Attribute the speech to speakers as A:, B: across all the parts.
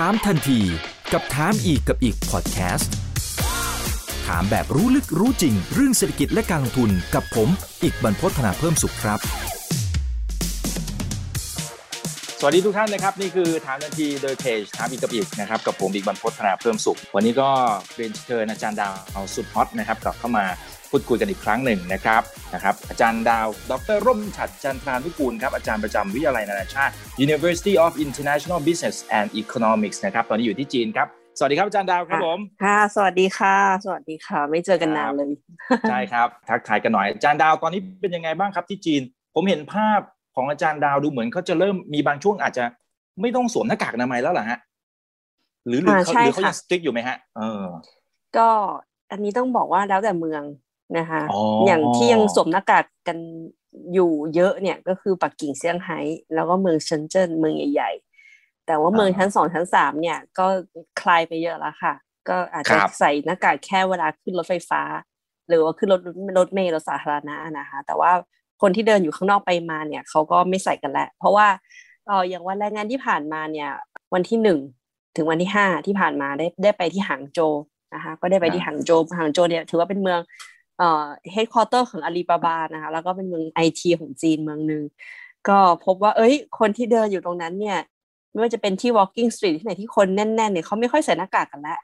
A: ถามทันทีกับถามอีกกับอีกพอดแคสต์ถามแบบรู้ลึกรู้จริง เรื่องเศรษฐกิจและการลงทุนกับผม อีกบรรพฒนาเพิ่มสุขครับ
B: สวัสดีทุกท่านนะครับ นี่คือถามทันทีโดยเพจถามอีกกับอีกนะครับกับผมอีกบรรพฒนาเพิ่มสุข วันนี้ก็เรียนเชิญอาจารย์ดาวเอาสุดฮอตนะครับกลับเข้ามา พูดคุยกันอีกครั้งหนึ่งนะครับนะครับอาจารย์ดาว ดรร่มฉัดจันทรานุกูลครับอาจารย์ประจำวิทยาลัยนานาชาติ University of International Business and Economics นะครับตอนนี้อยู่ที่จีนครับสวัสดีครับอาจารย์ดาวครับผม
C: ค่ะ สวัสดีค่ะ สวัสดีค่ะ ไม่เจอกันนานเลย
B: ใช่ครับทักทายกันหน่อยอาจารย์ดาวตอนนี้เป็นยังไงบ้างครับที่จีน ผมเห็นภาพของอาจารย์ดาวดูเหมือนเขาจะเริ่มมีบางช่วงอาจจะไม่ต้องสวมหน้ากากอนามัยแล้วเหรอฮะหรือหรือ
C: อ่า
B: เขา
C: ใช่
B: หรือเขา
C: ค่ะ
B: ยังสติ๊กอยู่ไหมฮะเออ
C: ก็อันนี้ต้องบอกว่าแล้วแต่เมือง นะคะ
B: อ๋ออ
C: ย่างที่ยังสวมหน้ากากกันอยู่เยอะเนี่ยก็คือปักกิ่งเซี่ยงไฮ้แล้วก็เมืองเซินเจิ้นเมืองใหญ่ ๆ แต่ว่าเมืองชั้นสองชั้นสามเนี่ยก็คลายไปเยอะแล้วค่ะ ก็อาจจะใส่หน้ากากแค่เวลาขึ้นรถไฟฟ้า หรือว่าขึ้นรถรถเมล์รถสาธารณะนะคะ แต่ว่าคนที่เดินอยู่ข้างนอกไปมาเนี่ยเขาก็ไม่ใส่กันแล้ว เพราะว่าเอออย่างวันแรงงานที่ผ่านมาเนี่ย วันที่หนึ่งถึงวันที่ห้าที่ผ่านมาได้ได้ไปที่หางโจวนะคะ ก็ได้ไปที่หางโจวหางโจวเนี่ยถือว่าเป็นเมือง เอ่อ headquarter ของอาลีบาบานะคะแล้วก็เป็นเมืองไอทีของจีนเมืองหนึ่งก็พบว่า เอ้ย คนที่เดินอยู่ตรงนั้นเนี่ย ไม่ว่าจะเป็นที่ walking street ที่ไหนที่คนแน่นๆเนี่ยเขาไม่ค่อยใส่หน้ากากกันแล้ว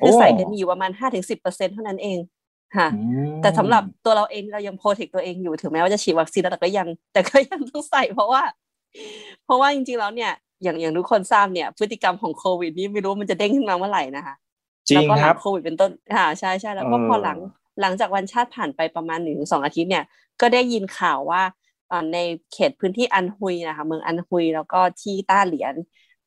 C: คือใส่กันอยู่ประมาณห้าถึงสิบเปอร์เซ็นต์เท่านั้นเองค่ะ
B: อืม
C: แต่สำหรับตัวเราเองเรายัง protect ตัวเองอยู่ถึงแม้ว่าจะฉีดวัคซีนแล้วแต่ก็ยัง แต่ก็ยังต้องใส่เพราะว่า เพราะว่าจริงๆแล้วเนี่ยอย่างอย่างทุกคนทราบเนี่ย พฤติกรรมของโควิด นี่ไม่รู้มันจะเด้งขึ้นมาเมื่อไหร่นะคะ
B: จริ
C: แล้วก็หลังโควิดเป็นต้นค่ะใช่ใช่แล้วก็
B: เออ
C: พอหลัง หลังจากวันชาติผ่านไปประมาณหนึ่งถึงสองอาทิตย์เนี่ยก็ได้ยินข่าวว่าอ่าในเขตพื้นที่อันฮุยนะคะเมืองอันฮุยแล้วก็ที่ต้าเหลียน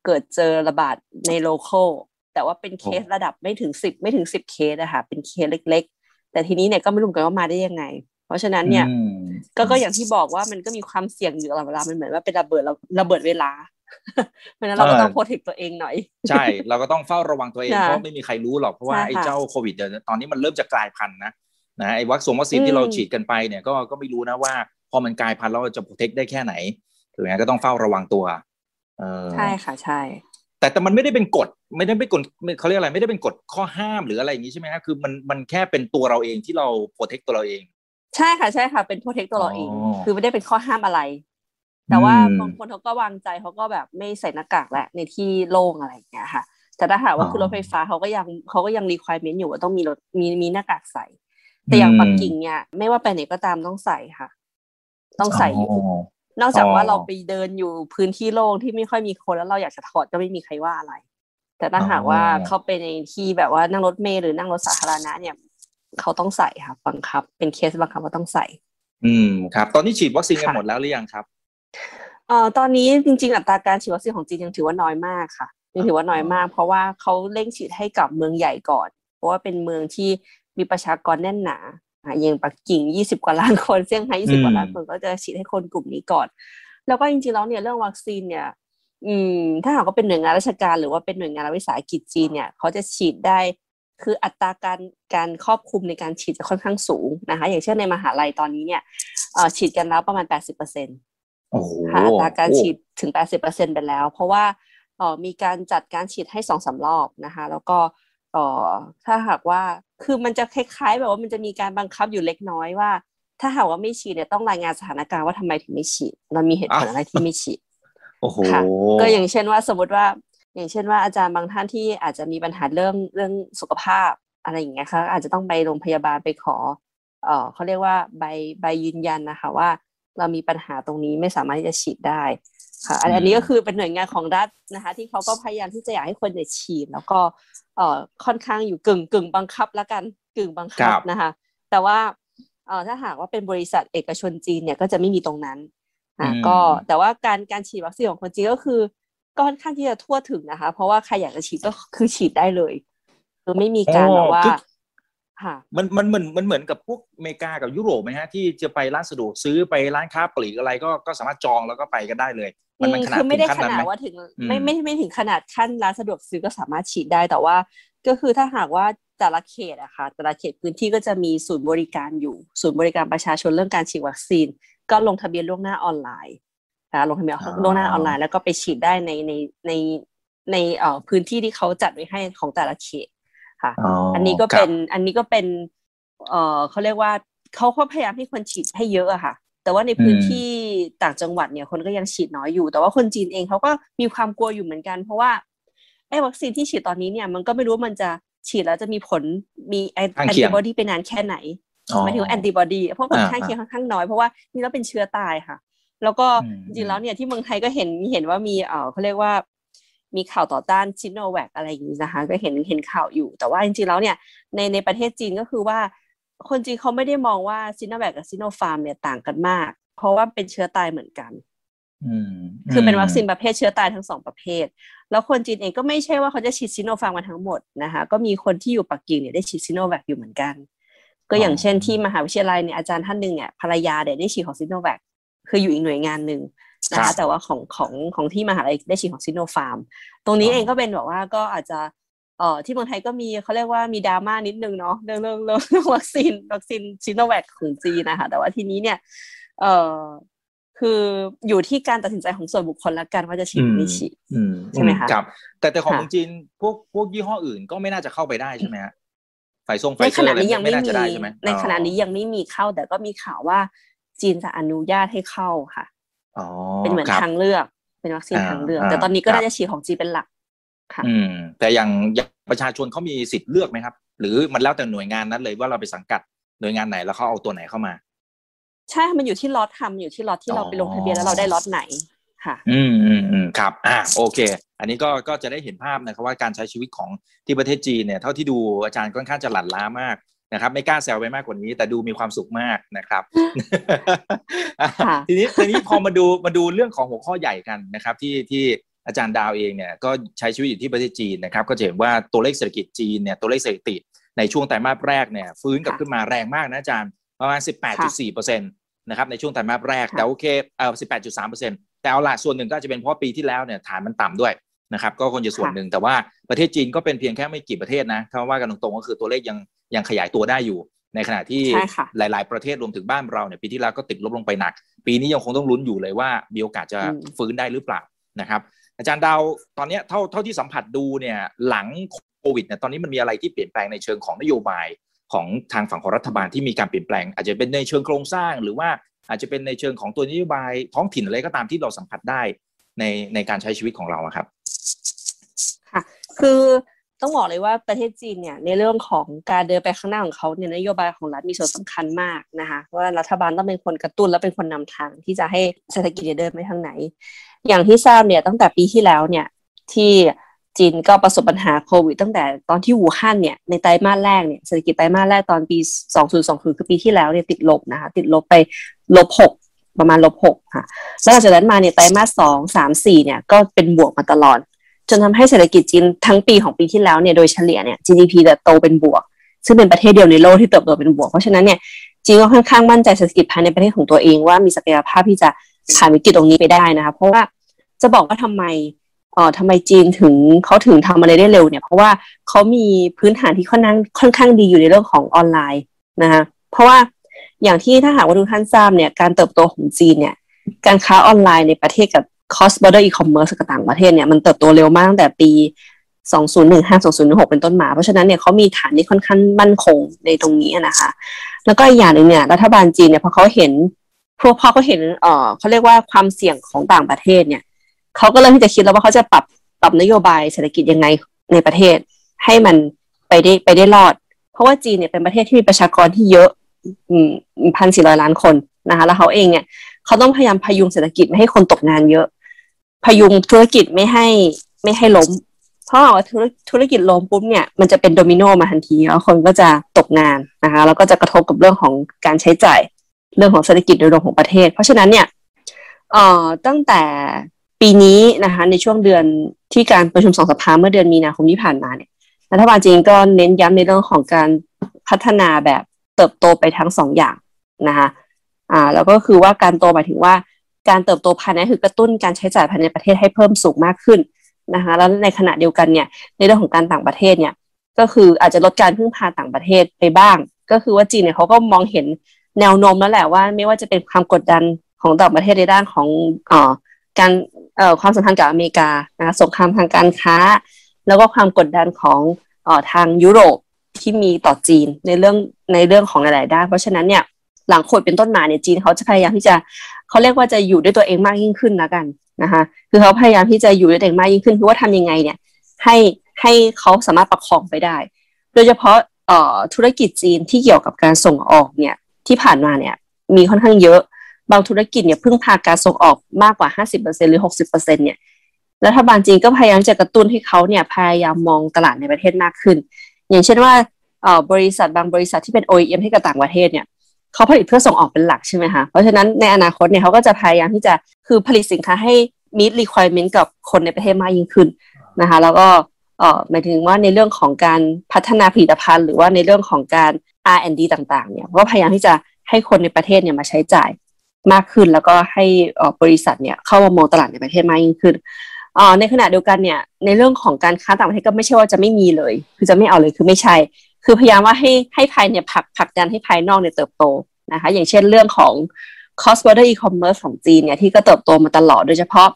C: เกิดเจอระบาดใน local แต่ว่าเป็นเคสระดับไม่ถึงสิบไม่ถึงสิบเคสอะค่ะเป็นเคสเล็ก ๆ แต่ทีนี้เนี่ยก็ไม่รู้เหมือนกันว่ามาได้ยังไง เพราะฉะนั้นเนี่ย
B: อืม
C: ก็ก็อย่างที่บอกว่ามันก็มีความเสี่ยงอยู่ตลอดเวลามันเหมือนว่าเป็นระเบิดระระเบิดเวลา เพราะฉะนั้นเราก็ต้องโปรเทคตัวเองหน่อย
B: ใช่ เราก็ต้องเฝ้าระวังตัวเอง
C: ค่ะ
B: เพราะไม่มีใครรู้หรอกเพราะว่า
C: ใช่
B: ไอ้
C: ค่ะ
B: เจ้าโควิดเดี๋ยวตอนนี้มันเริ่มจะกลายพันธุ์นะนะไอ้วัคซีนวัคซีน
C: อื
B: ที่
C: ม
B: เราฉีดกันไปเนี่ยก็ก็ไม่รู้นะว่าพอมันกลายพันธุ์แล้วเราจะโปรเทคได้แค่ไหนถูกไหมก็ต้องเฝ้าระวังตัวเออ
C: ใช่ค่ะใช่
B: แต่แต่มันไม่ได้เป็นกฎไม่ได้เป็นกฎเขาเรียกอะไรไม่ได้เป็นกฎข้อห้ามหรืออะไรอย่างนี้ใช่ไหมฮะคือมันมันแค่เป็นตัวเราเองที่เราโปรเทคตัวเราเอง
C: ใช่ค่ะใช่ค่ะ เป็นโปรเทคตัวเราเอง
B: อ๋อ
C: คือไม่ได้เป็นข้อห้ามอะไร แต่ว่า
B: อืม
C: บางคนเขาก็วางใจเขาก็แบบไม่ใส่หน้ากากแหละในที่โล่งอะไรอย่างเงี้ยค่ะ แต่ถ้าหากว่า
B: อ๋อ
C: คือรถไฟฟ้าเขาก็ยังเขาก็ยังรีควอรเมนต์อยู่ว่าต้องมีรถมีมีหน้ากากใส่ แต่อย่าง
B: อืม
C: ปักกิ่งเนี่ย ไม่ว่าไปไหนก็ตามต้องใส่ค่ะ ต้องใส่อยู่
B: อ๋อ
C: นอกจากว่า
B: อ๋อ
C: เราไปเดินอยู่พื้นที่โล่งที่ไม่ค่อยมีคนแล้วเราอยากจะถอดก็ไม่มีใครว่าอะไร แต่ถ้าหากว่า
B: อ๋อ
C: เขาไปในที่แบบว่านั่งรถเมล์หรือนั่งรถสาธารณะเนี่ย เขาต้องใส่ค่ะบังคับ เป็นเคสบังคับว่าต้องใส่
B: อืมครับ ตอนนี้ฉีดวัคซีนกัน
C: ค่ะ
B: หมดแล้วหรือยังครับ
C: เอ่อตอนนี้จริงๆอัตราการฉีดวัคซีนของจีนยังถือว่าน้อยมากค่ะยังถือว่าน้อยมาก เพราะว่าเขาเร่งฉีดให้กับเมืองใหญ่ก่อน เพราะว่าเป็นเมืองที่มีประชากรแน่นหนาอะอย่างปักกิ่ง20กว่าล้านคนเซี่ยงไฮ้20กว่าล้านคนก็จะฉีดให้คนกลุ่มนี้ก่อน แล้วก็จริงๆแล้วเนี่ยเรื่องวัคซีนเนี่ย อืม ถ้าหากว่าเป็นหน่วยงานราชการหรือว่าเป็นหน่วยงานรัฐวิสาหกิจจีนเนี่ยเขาจะฉีดได้คืออัตราการการครอบคลุมในการฉีดจะค่อนข้างสูงนะคะ อย่างเช่นในมหาลัยตอนนี้เนี่ยเอ่อฉีดกันแล้วประมาณ 80%เโอ้
B: โห
C: ค่ะอัตราการฉีดถึง 80%ไปแล้ว เพราะว่าเอ่อมีการจัดการฉีดให้สองสามรอบนะคะ แล้วก็เอ่อถ้าหากว่าคือมันจะคล้ายๆ แบบว่ามันจะมีการบังคับอยู่เล็กน้อยว่า ถ้าหากว่าไม่ฉีดเนี่ยต้องรายงานสถานการณ์ว่าทำไมถึงไม่ฉีดเรามีเหตุผลอะไรที่ไม่ฉีด
B: โอ้โห
C: ค่ะก็อย่างเช่นว่าสมมติว่า อย่างเช่นว่าอาจารย์บางท่านที่อาจจะมีปัญหาเรื่องเรื่องสุขภาพอะไรอย่างเงี้ยค่ะอาจจะต้องไปโรงพยาบาลไปขอเอ่อเขาเรียกว่าใบใบยืนยันนะคะว่า เรามีปัญหาตรงนี้ไม่สามารถที่จะฉีดได้ค่ะอัน
B: อืม
C: อันนี้ก็คือเป็นหน่วยงานของรัฐนะคะ ที่เขาก็พยายามที่จะอยากให้คนเนี่ยฉีด แล้วก็เอ่อค่อนข้างอยู่กึ่งกึ่งบังคับแล้วกันกึ่งบังคับนะคะ แต่ว่าเอ่อถ้าหากว่าเป็นบริษัทเอกชนจีนเนี่ยก็จะไม่มีตรงนั้นอ่า
B: อืม
C: ก็แต่ว่าการการฉีดวัคซีนของคนจีนก็คือก็ค่อนข้างที่จะทั่วถึงนะคะ เพราะว่าใครอยากจะฉีดก็คือฉีดได้เลยคือไม่มีการแบบว่า
B: คือ
C: ค่ะ
B: มันมันเหมือนมันเหมือนกับพวกอเมริกากับยุโรปไหมฮะที่จะไปร้านสะดวกซื้อไปร้านค้าปลีกอะไรก็ก็สามารถจองแล้วก็ไปกันได้เลยมันมันขนาด
C: คือไม่ได้
B: ถึง
C: ข
B: ขั้นนั้น
C: นาด
B: ไหม
C: ว่าถึง
B: อืม
C: ไม่ไม่ไม่ถึงขนาดขั้นร้านสะดวกซื้อก็สามารถฉีดได้แต่ว่า ก็คือถ้าหากว่าแต่ละเขตอะค่ะแต่ละเขตพื้นที่ก็จะมีศูนย์บริการอยู่ ศูนย์บริการประชาชนเรื่องการฉีดวัคซีน ก็ลงทะเบียนล่วงหน้าออนไลน์นะคะลงทะเบียนล่วงหน้าออนไลน์แล้วก็ไปฉีดได้ในในในในเอ่อพื้นที่ที่เขาจัดไว้ให้ของแต่ละเขต ค่ะ
B: อ๋ออั
C: อันนี้ก็เป็นอันนี้ก็เป็นเอ่อเขาเรียกว่าเขาก็พยายามให้คนฉีดให้เยอะอะค่ะ แต่ว่าในพื้นที่ต่างจังหวัดเนี่ยคนก็ยังฉีดน้อยอยู่ แต่ว่าคนจีนเองเขาก็มีความกลัวอยู่เหมือนกัน เพราะว่าไอ้วัคซีนที่ฉีดตอนนี้เนี่ยมันก็ไม่รู้ว่ามันจะฉีดแล้วจะมีผลมีแอน
B: ข้างเคี
C: ติ
B: ยง
C: บอดีไปนานแค่ไหน
B: อ๋อ
C: หมายถึงว่าแอนติบอดีเพราะผล
B: อ่า
C: ข้างเคียงค่อนข้างน้อยเพราะว่านี่เราเป็นเชื้อตายค่ะ แล้วก็
B: อืม
C: จริงๆแล้วเนี่ยที่เมืองไทยก็เห็นเห็นว่ามีเออเขาเรียกว่า มีข่าวต่อต้านซิโนแวคอะไรอย่างนี้นะคะ ก็เห็นเห็นข่าวอยู่ แต่ว่าจริงๆแล้วเนี่ยในในประเทศจีนก็คือว่า คนจีนเขาไม่ได้มองว่าซิโนแวคกับซิโนฟาร์มเนี่ยต่างกันมาก เพราะว่าเป็นเชื้อตายเหมือนกัน
B: อืม
C: คือเป็นวัคซีนประเภทเชื้อตายทั้งสองประเภท แล้วคนจีนเองก็ไม่ใช่ว่าเขาจะฉีดซิโนฟาร์มกันทั้งหมดนะคะ ก็มีคนที่อยู่ปักกิ่งเนี่ยได้ฉีดซิโนแวคอยู่เหมือนกัน ก็อย่างเช่นที่มหาวิทยาลัยเนี่ยอาจารย์ท่านหนึ่งเนี่ยภรรยาเนี่ยได้ฉีดของซิโนแวคคืออยู่อีกหน่วยงานหนึ่ง นะ
B: คะ
C: ครั
B: บ
C: แต่ว่าของของของที่มหาลัยได้ฉีดของซิโนฟาร์ม ตรงนี้
B: อ๋อ
C: เองก็เป็นแบบว่าก็อาจจะเอ่อที่เมืองไทยก็มีเขาเรียกว่ามีดราม่านิดนึงเนาะเรื่องเรื่องเรื่องเรื่องวัคซีนวัคซีนซิโนแวคของจีนนะคะแต่ว่าทีนี้เนี่ยเอ่อคืออยู่ที่การตัดสินใจของส่วนบุคคลละกันว่าจะฉีดหรือไม่ฉีด
B: อืม
C: ใช่ไหมคะ
B: ครับแต่แต่ของ
C: ค่ะ
B: เมืองจีนพวกพวกยี่ห้ออื่นก็ไม่น่าจะเข้าไปได้ใช่ไหมฮะไฟซงไฟ
C: ใน
B: เซ
C: ข
B: อร์
C: ณะ
B: อะไร
C: นี้ยัง
B: ไม่
C: ไม่
B: น่า
C: มี
B: จะได้ใช่ไหม
C: ในขณะนี้ยังไม่มีเข้าแต่ก็มีข่าวว่าจีนจะอนุญาตให้เข้าค่ะ
B: อ๋อ
C: เป็นเหมือน
B: ครับ
C: ทางเลือก เป็นวัคซีน
B: อ่า
C: ทางเลือก
B: อ่า
C: แต่ตอนนี้ก็
B: ครับ
C: น่าจะฉีดของจีนเป็นหลักค่ะ
B: อืม แต่อย่างอย่างประชาชนเขามีสิทธิ์เลือกไหมครับ หรือมันแล้วแต่หน่วยงานนั้นเลยว่าเราไปสังกัดหน่วยงานไหนแล้วเขาเอาตัวไหนเข้ามา
C: ใช่ มันอยู่ที่ล็อตทำอยู่ที่ล็อตที่เรา
B: อ๋อ
C: ไปลงทะเบียนแล้วเราได้ล็อตไหนค่ะ
B: อืมอืมอืมครับ อ่า โอเค อันนี้ก็ ก็จะได้เห็นภาพนะครับว่าการใช้ชีวิตของที่ประเทศจีนเนี่ย เท่าที่ดูอาจารย์ค่อนข้างจะหลั่นล้ามาก นะครับไม่กล้าแซวไปมากกว่านี้ แต่ดูมีความสุขมากนะครับอะ
C: ค่ะ
B: ทีนี้ทีนี้พอมาดูมาดูเรื่องของหัวข้อใหญ่กันนะครับที่ที่อาจารย์ดาวเองเนี่ยก็ใช้ชีวิตอยู่ที่ประเทศจีนนะครับก็จะเห็นว่าตัวเลขเศรษฐกิจจีนเนี่ยตัวเลขเศรษฐกิจในช่วงไตรมาสแรกเนี่ยฟื้นกลับ
C: ค่ะ
B: ขึ้นมาแรงมากนะอาจารย์ประมาณ 18.4เปอร์เซ็นต์นะครับในช่วงไตรมาสแรก
C: ค่ะ
B: แต่โอเคเอ่อ18.3เปอร์เซ็นต์แต่เอาละส่วนหนึ่งก็อาจจะเป็นเพราะปีที่แล้วเนี่ยฐานมันต่ำด้วย นะครับก็คงจะส่วนหนึ่งแต่ว่าประเทศจีนก็เป็นเพียงแค่ไม่กี่ประเทศนะถ้าว่ากันตรงๆก็คือตัวเลขยังยังขยายตัวได้อยู่ ในขณะที่
C: ใช่ค่ะ
B: หลาย ๆ ประเทศรวมถึงบ้านเราเนี่ยปีที่แล้วก็ติดลบลงไปหนัก ปีนี้ยังคงต้องลุ้นอยู่เลยว่ามีโอกาสจะ
C: อืม
B: ฟื้นได้หรือเปล่านะครับ อาจารย์ดาวตอนเนี้ยเท่าเท่าที่สัมผัสดูเนี่ยหลังโควิดเนี่ยตอนนี้มันมีอะไรที่เปลี่ยนแปลงในเชิงของนโยบายของทางฝั่งของรัฐบาลที่มีการเปลี่ยนแปลง อาจจะเป็นในเชิงโครงสร้างหรือว่าอาจจะเป็นในเชิงของตัวนโยบายท้องถิ่นอะไรก็ตามที่เราสัมผัสได้ ในในการใช้ชีวิตของเราครับ
C: ค่ะ คือต้องบอกเลยว่าประเทศจีนเนี่ยในเรื่องของการเดินไปข้างหน้าของเขาเนี่ยนโยบายของรัฐมีส่วนสำคัญมากนะคะว่ารัฐบาลต้องเป็นคนกระตุ้นและเป็นคนนำทางที่จะให้เศรษฐกิจเดินไปทางไหน อย่างที่ทราบเนี่ยตั้งแต่ปีที่แล้วเนี่ยที่จีนก็ประสบปัญหาโควิดตั้งแต่ตอนที่อู่ฮั่นเนี่ยในไตรมาสแรกเนี่ยเศรษฐกิจไตรมาสแรกตอนปี 2020 คือปีที่แล้วเนี่ยติดลบนะคะติดลบไปลบหก ประมาณลบหกค่ะ แล้วหลังจากนั้นมาเนี่ยไตรมาสสองสามสี่เนี่ยก็เป็นบวกมาตลอด จนทำให้เศรษฐกิจจีนทั้งปีของปีที่แล้วเนี่ยโดยเฉลี่ยเนี่ย GDP เติบโตเป็นบวก ซึ่งเป็นประเทศเดียวในโลกที่เติบโตเป็นบวก เพราะฉะนั้นเนี่ยจีนก็ค่อนข้างมั่นใจเศรษฐกิจภายในประเทศของตัวเองว่ามีศักยภาพที่จะผ่านวิกฤตตรงนี้ไปได้นะคะเพราะว่าจะบอกว่าทำไมเอ่อทำไมจีนถึงเขาถึงทำอะไรได้เร็วเนี่ย เพราะว่าเขามีพื้นฐานที่ค่อนข้างค่อนข้างดีอยู่ในเรื่องของออนไลน์นะคะเพราะว่า อย่างที่ถ้าหากว่าทุกท่านทราบเนี่ยการเติบโตของจีนเนี่ยการค้าออนไลน์ในประเทศกับ cross border e-commerce กับต่างประเทศเนี่ยมันเติบโตเร็วมากตั้งแต่ปี 2015 2016 เป็นต้นมา เพราะฉะนั้นเนี่ยเขามีฐานที่ค่อนข้างมั่นคงในตรงนี้นะคะ แล้วก็อีกอย่างหนึ่งเนี่ยรัฐบาลจีนเนี่ยพอเขาเห็นพวกพอเขาเห็นเอ่อเขาเรียกว่าความเสี่ยงของต่างประเทศเนี่ยเขาก็เริ่มที่จะคิดแล้วว่าเขาจะปรับปรับนโยบายเศรษฐกิจยังไงในประเทศ ให้มันไปได้ไปได้รอด เพราะว่าจีนเนี่ยเป็นประเทศที่มีประชากรที่เยอะ พันสี่ร้อยล้านคนนะคะแล้วเขาเองเนี่ยเขาต้องพยายามพยุงเศรษฐกิจไม่ให้คนตกงานเยอะ พยุงธุรกิจไม่ให้ไม่ให้ล้ม เพราะว่าธุรธุรกิจล้มปุ๊บเนี่ยมันจะเป็นโดมิโนมาทันทีแล้วคนก็จะตกงานนะคะแล้วก็จะกระทบกับเรื่องของการใช้จ่ายเรื่องของเศรษฐกิจโดยรวมของประเทศ เพราะฉะนั้นเนี่ยเอ่อตั้งแต่ปีนี้นะคะในช่วงเดือนที่การประชุมสองสภาเมื่อเดือนมีนาคมที่ผ่านมาเนี่ยรัฐบาลจีนก็เน้นย้ำในเรื่องของการพัฒนาแบบ เติบโตไปทั้งสองอย่างนะคะอ่าแล้วก็คือว่าการโตหมายถึงว่าการเติบโตภายในคือกระตุ้นการใช้จ่ายภายในประเทศให้เพิ่มสูงมากขึ้นนะคะแล้วในขณะเดียวกันเนี่ยในเรื่องของการต่างประเทศเนี่ยก็คืออาจจะลดการพึ่งพาต่างประเทศไปบ้าง ก็คือว่าจีนเนี่ยเขาก็มองเห็นแนวโน้มแล้วแหละว่า ไม่ว่าจะเป็นความกดดันของต่างประเทศในด้านของเอ่อการเอ่อความสัมพันธ์กับอเมริกานะสงครามทางการค้า แล้วก็ความกดดันของเอ่อทางยุโรป ที่มีต่อจีนในเรื่องในเรื่องของหลาย ๆ ด้าน เพราะฉะนั้นเนี่ยหลังโควิดเป็นต้นมาเนี่ยจีนเขาจะพยายามที่จะเขาเรียกว่าจะอยู่ด้วยตัวเองมากยิ่งขึ้นแล้วกันนะคะคือเขาพยายามที่จะอยู่ด้วยตัวเองมากยิ่งขึ้นคือว่าทำยังไงเนี่ยให้ให้เขาสามารถประคองไปได้ โดยเฉพาะเอ่อธุรกิจจีนที่เกี่ยวกับการส่งออกเนี่ยที่ผ่านมาเนี่ยมีค่อนข้างเยอะบางธุรกิจเนี่ยพึ่งพาการส่งออกมากกว่า 50%หรือ 60%เนี่ยรัฐบาลจีนก็พยายามจะกระตุ้นให้เขาเนี่ยพยายามมองตลาดในประเทศมากขึ้น อย่างเช่นว่าเอ่อบริษัทบางบริษัทที่เป็น OEM ให้กับต่างประเทศเนี่ยเขาผลิตเพื่อส่งออกเป็นหลักใช่ไหมคะเพราะฉะนั้นในอนาคตเนี่ยเขาก็จะพยายามที่จะคือผลิตสินค้าให้ meet requirement กับคนในประเทศมากยิ่งขึ้นนะคะแล้วก็เอ่อหมายถึงว่าในเรื่องของการพัฒนาผลิตภัณฑ์ หรือว่าในเรื่องของการ R&D ต่างๆเนี่ยก็พยายามที่จะให้คนในประเทศเนี่ยมาใช้จ่ายมากขึ้น แล้วก็ให้บริษัทเนี่ยเข้ามามองตลาดในประเทศมากยิ่งขึ้น อในขณะเดียวกันเนี่ย ในเรื่องของการค้าต่างประเทศก็ไม่ใช่ว่าจะไม่มีเลย คือจะไม่เอาเลยคือไม่ใช่ คือพยายามว่าให้ให้ภายเนี่ยผักผักดันให้ภายนอกเนี่ยเติบโตนะคะ อย่างเช่นเรื่องของ cross border e-commerce ของจีนเนี่ยที่ก็เติบโตมาตลอดโดยเฉพาะ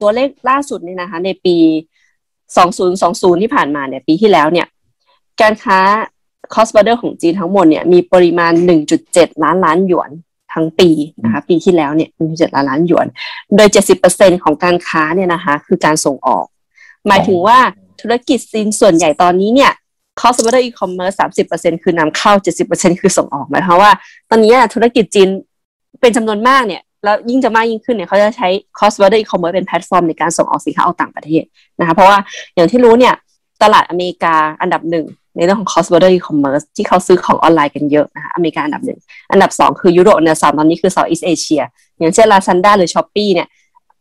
C: ตัวเลขล่าสุดนี่นะคะ ในปี 2020 ที่ผ่านมาเนี่ยปีที่แล้วเนี่ย การค้า cross border ของจีนทั้งหมดเนี่ยมีปริมาณ 1.7 ล้านล้านหยวน ทั้งปีนะคะปีที่แล้วเนี่ย1.7ล้านล้านหยวน โดย 70%ของการค้าเนี่ยนะคะคือการส่งออก หมายถึงว่าธุรกิจจีนส่วนใหญ่ตอนนี้เนี่ย cross border e-commerce 30%คือนำเข้า70%คือส่งออกหมายความว่า ตอนนี้ธุรกิจจีนเป็นจำนวนมากเนี่ยแล้วยิ่งจะมากยิ่งขึ้นเนี่ยเขาจะใช้ cross border e-commerce เป็นแพลตฟอร์มในการส่งออกสินค้าออกต่างประเทศนะคะเพราะว่าอย่างที่รู้เนี่ย ตลาดอเมริกาอันดับหนึ่งในเรื่องของ cross border e-commerce ที่เขาซื้อของออนไลน์กันเยอะนะคะอเมริกาอันดับหนึ่งอันดับสองคือยุโรปเนี่ยสามตอนนี้คือ Southeast Asia อย่างเช่น Lazada หรือ Shopee เนี่ย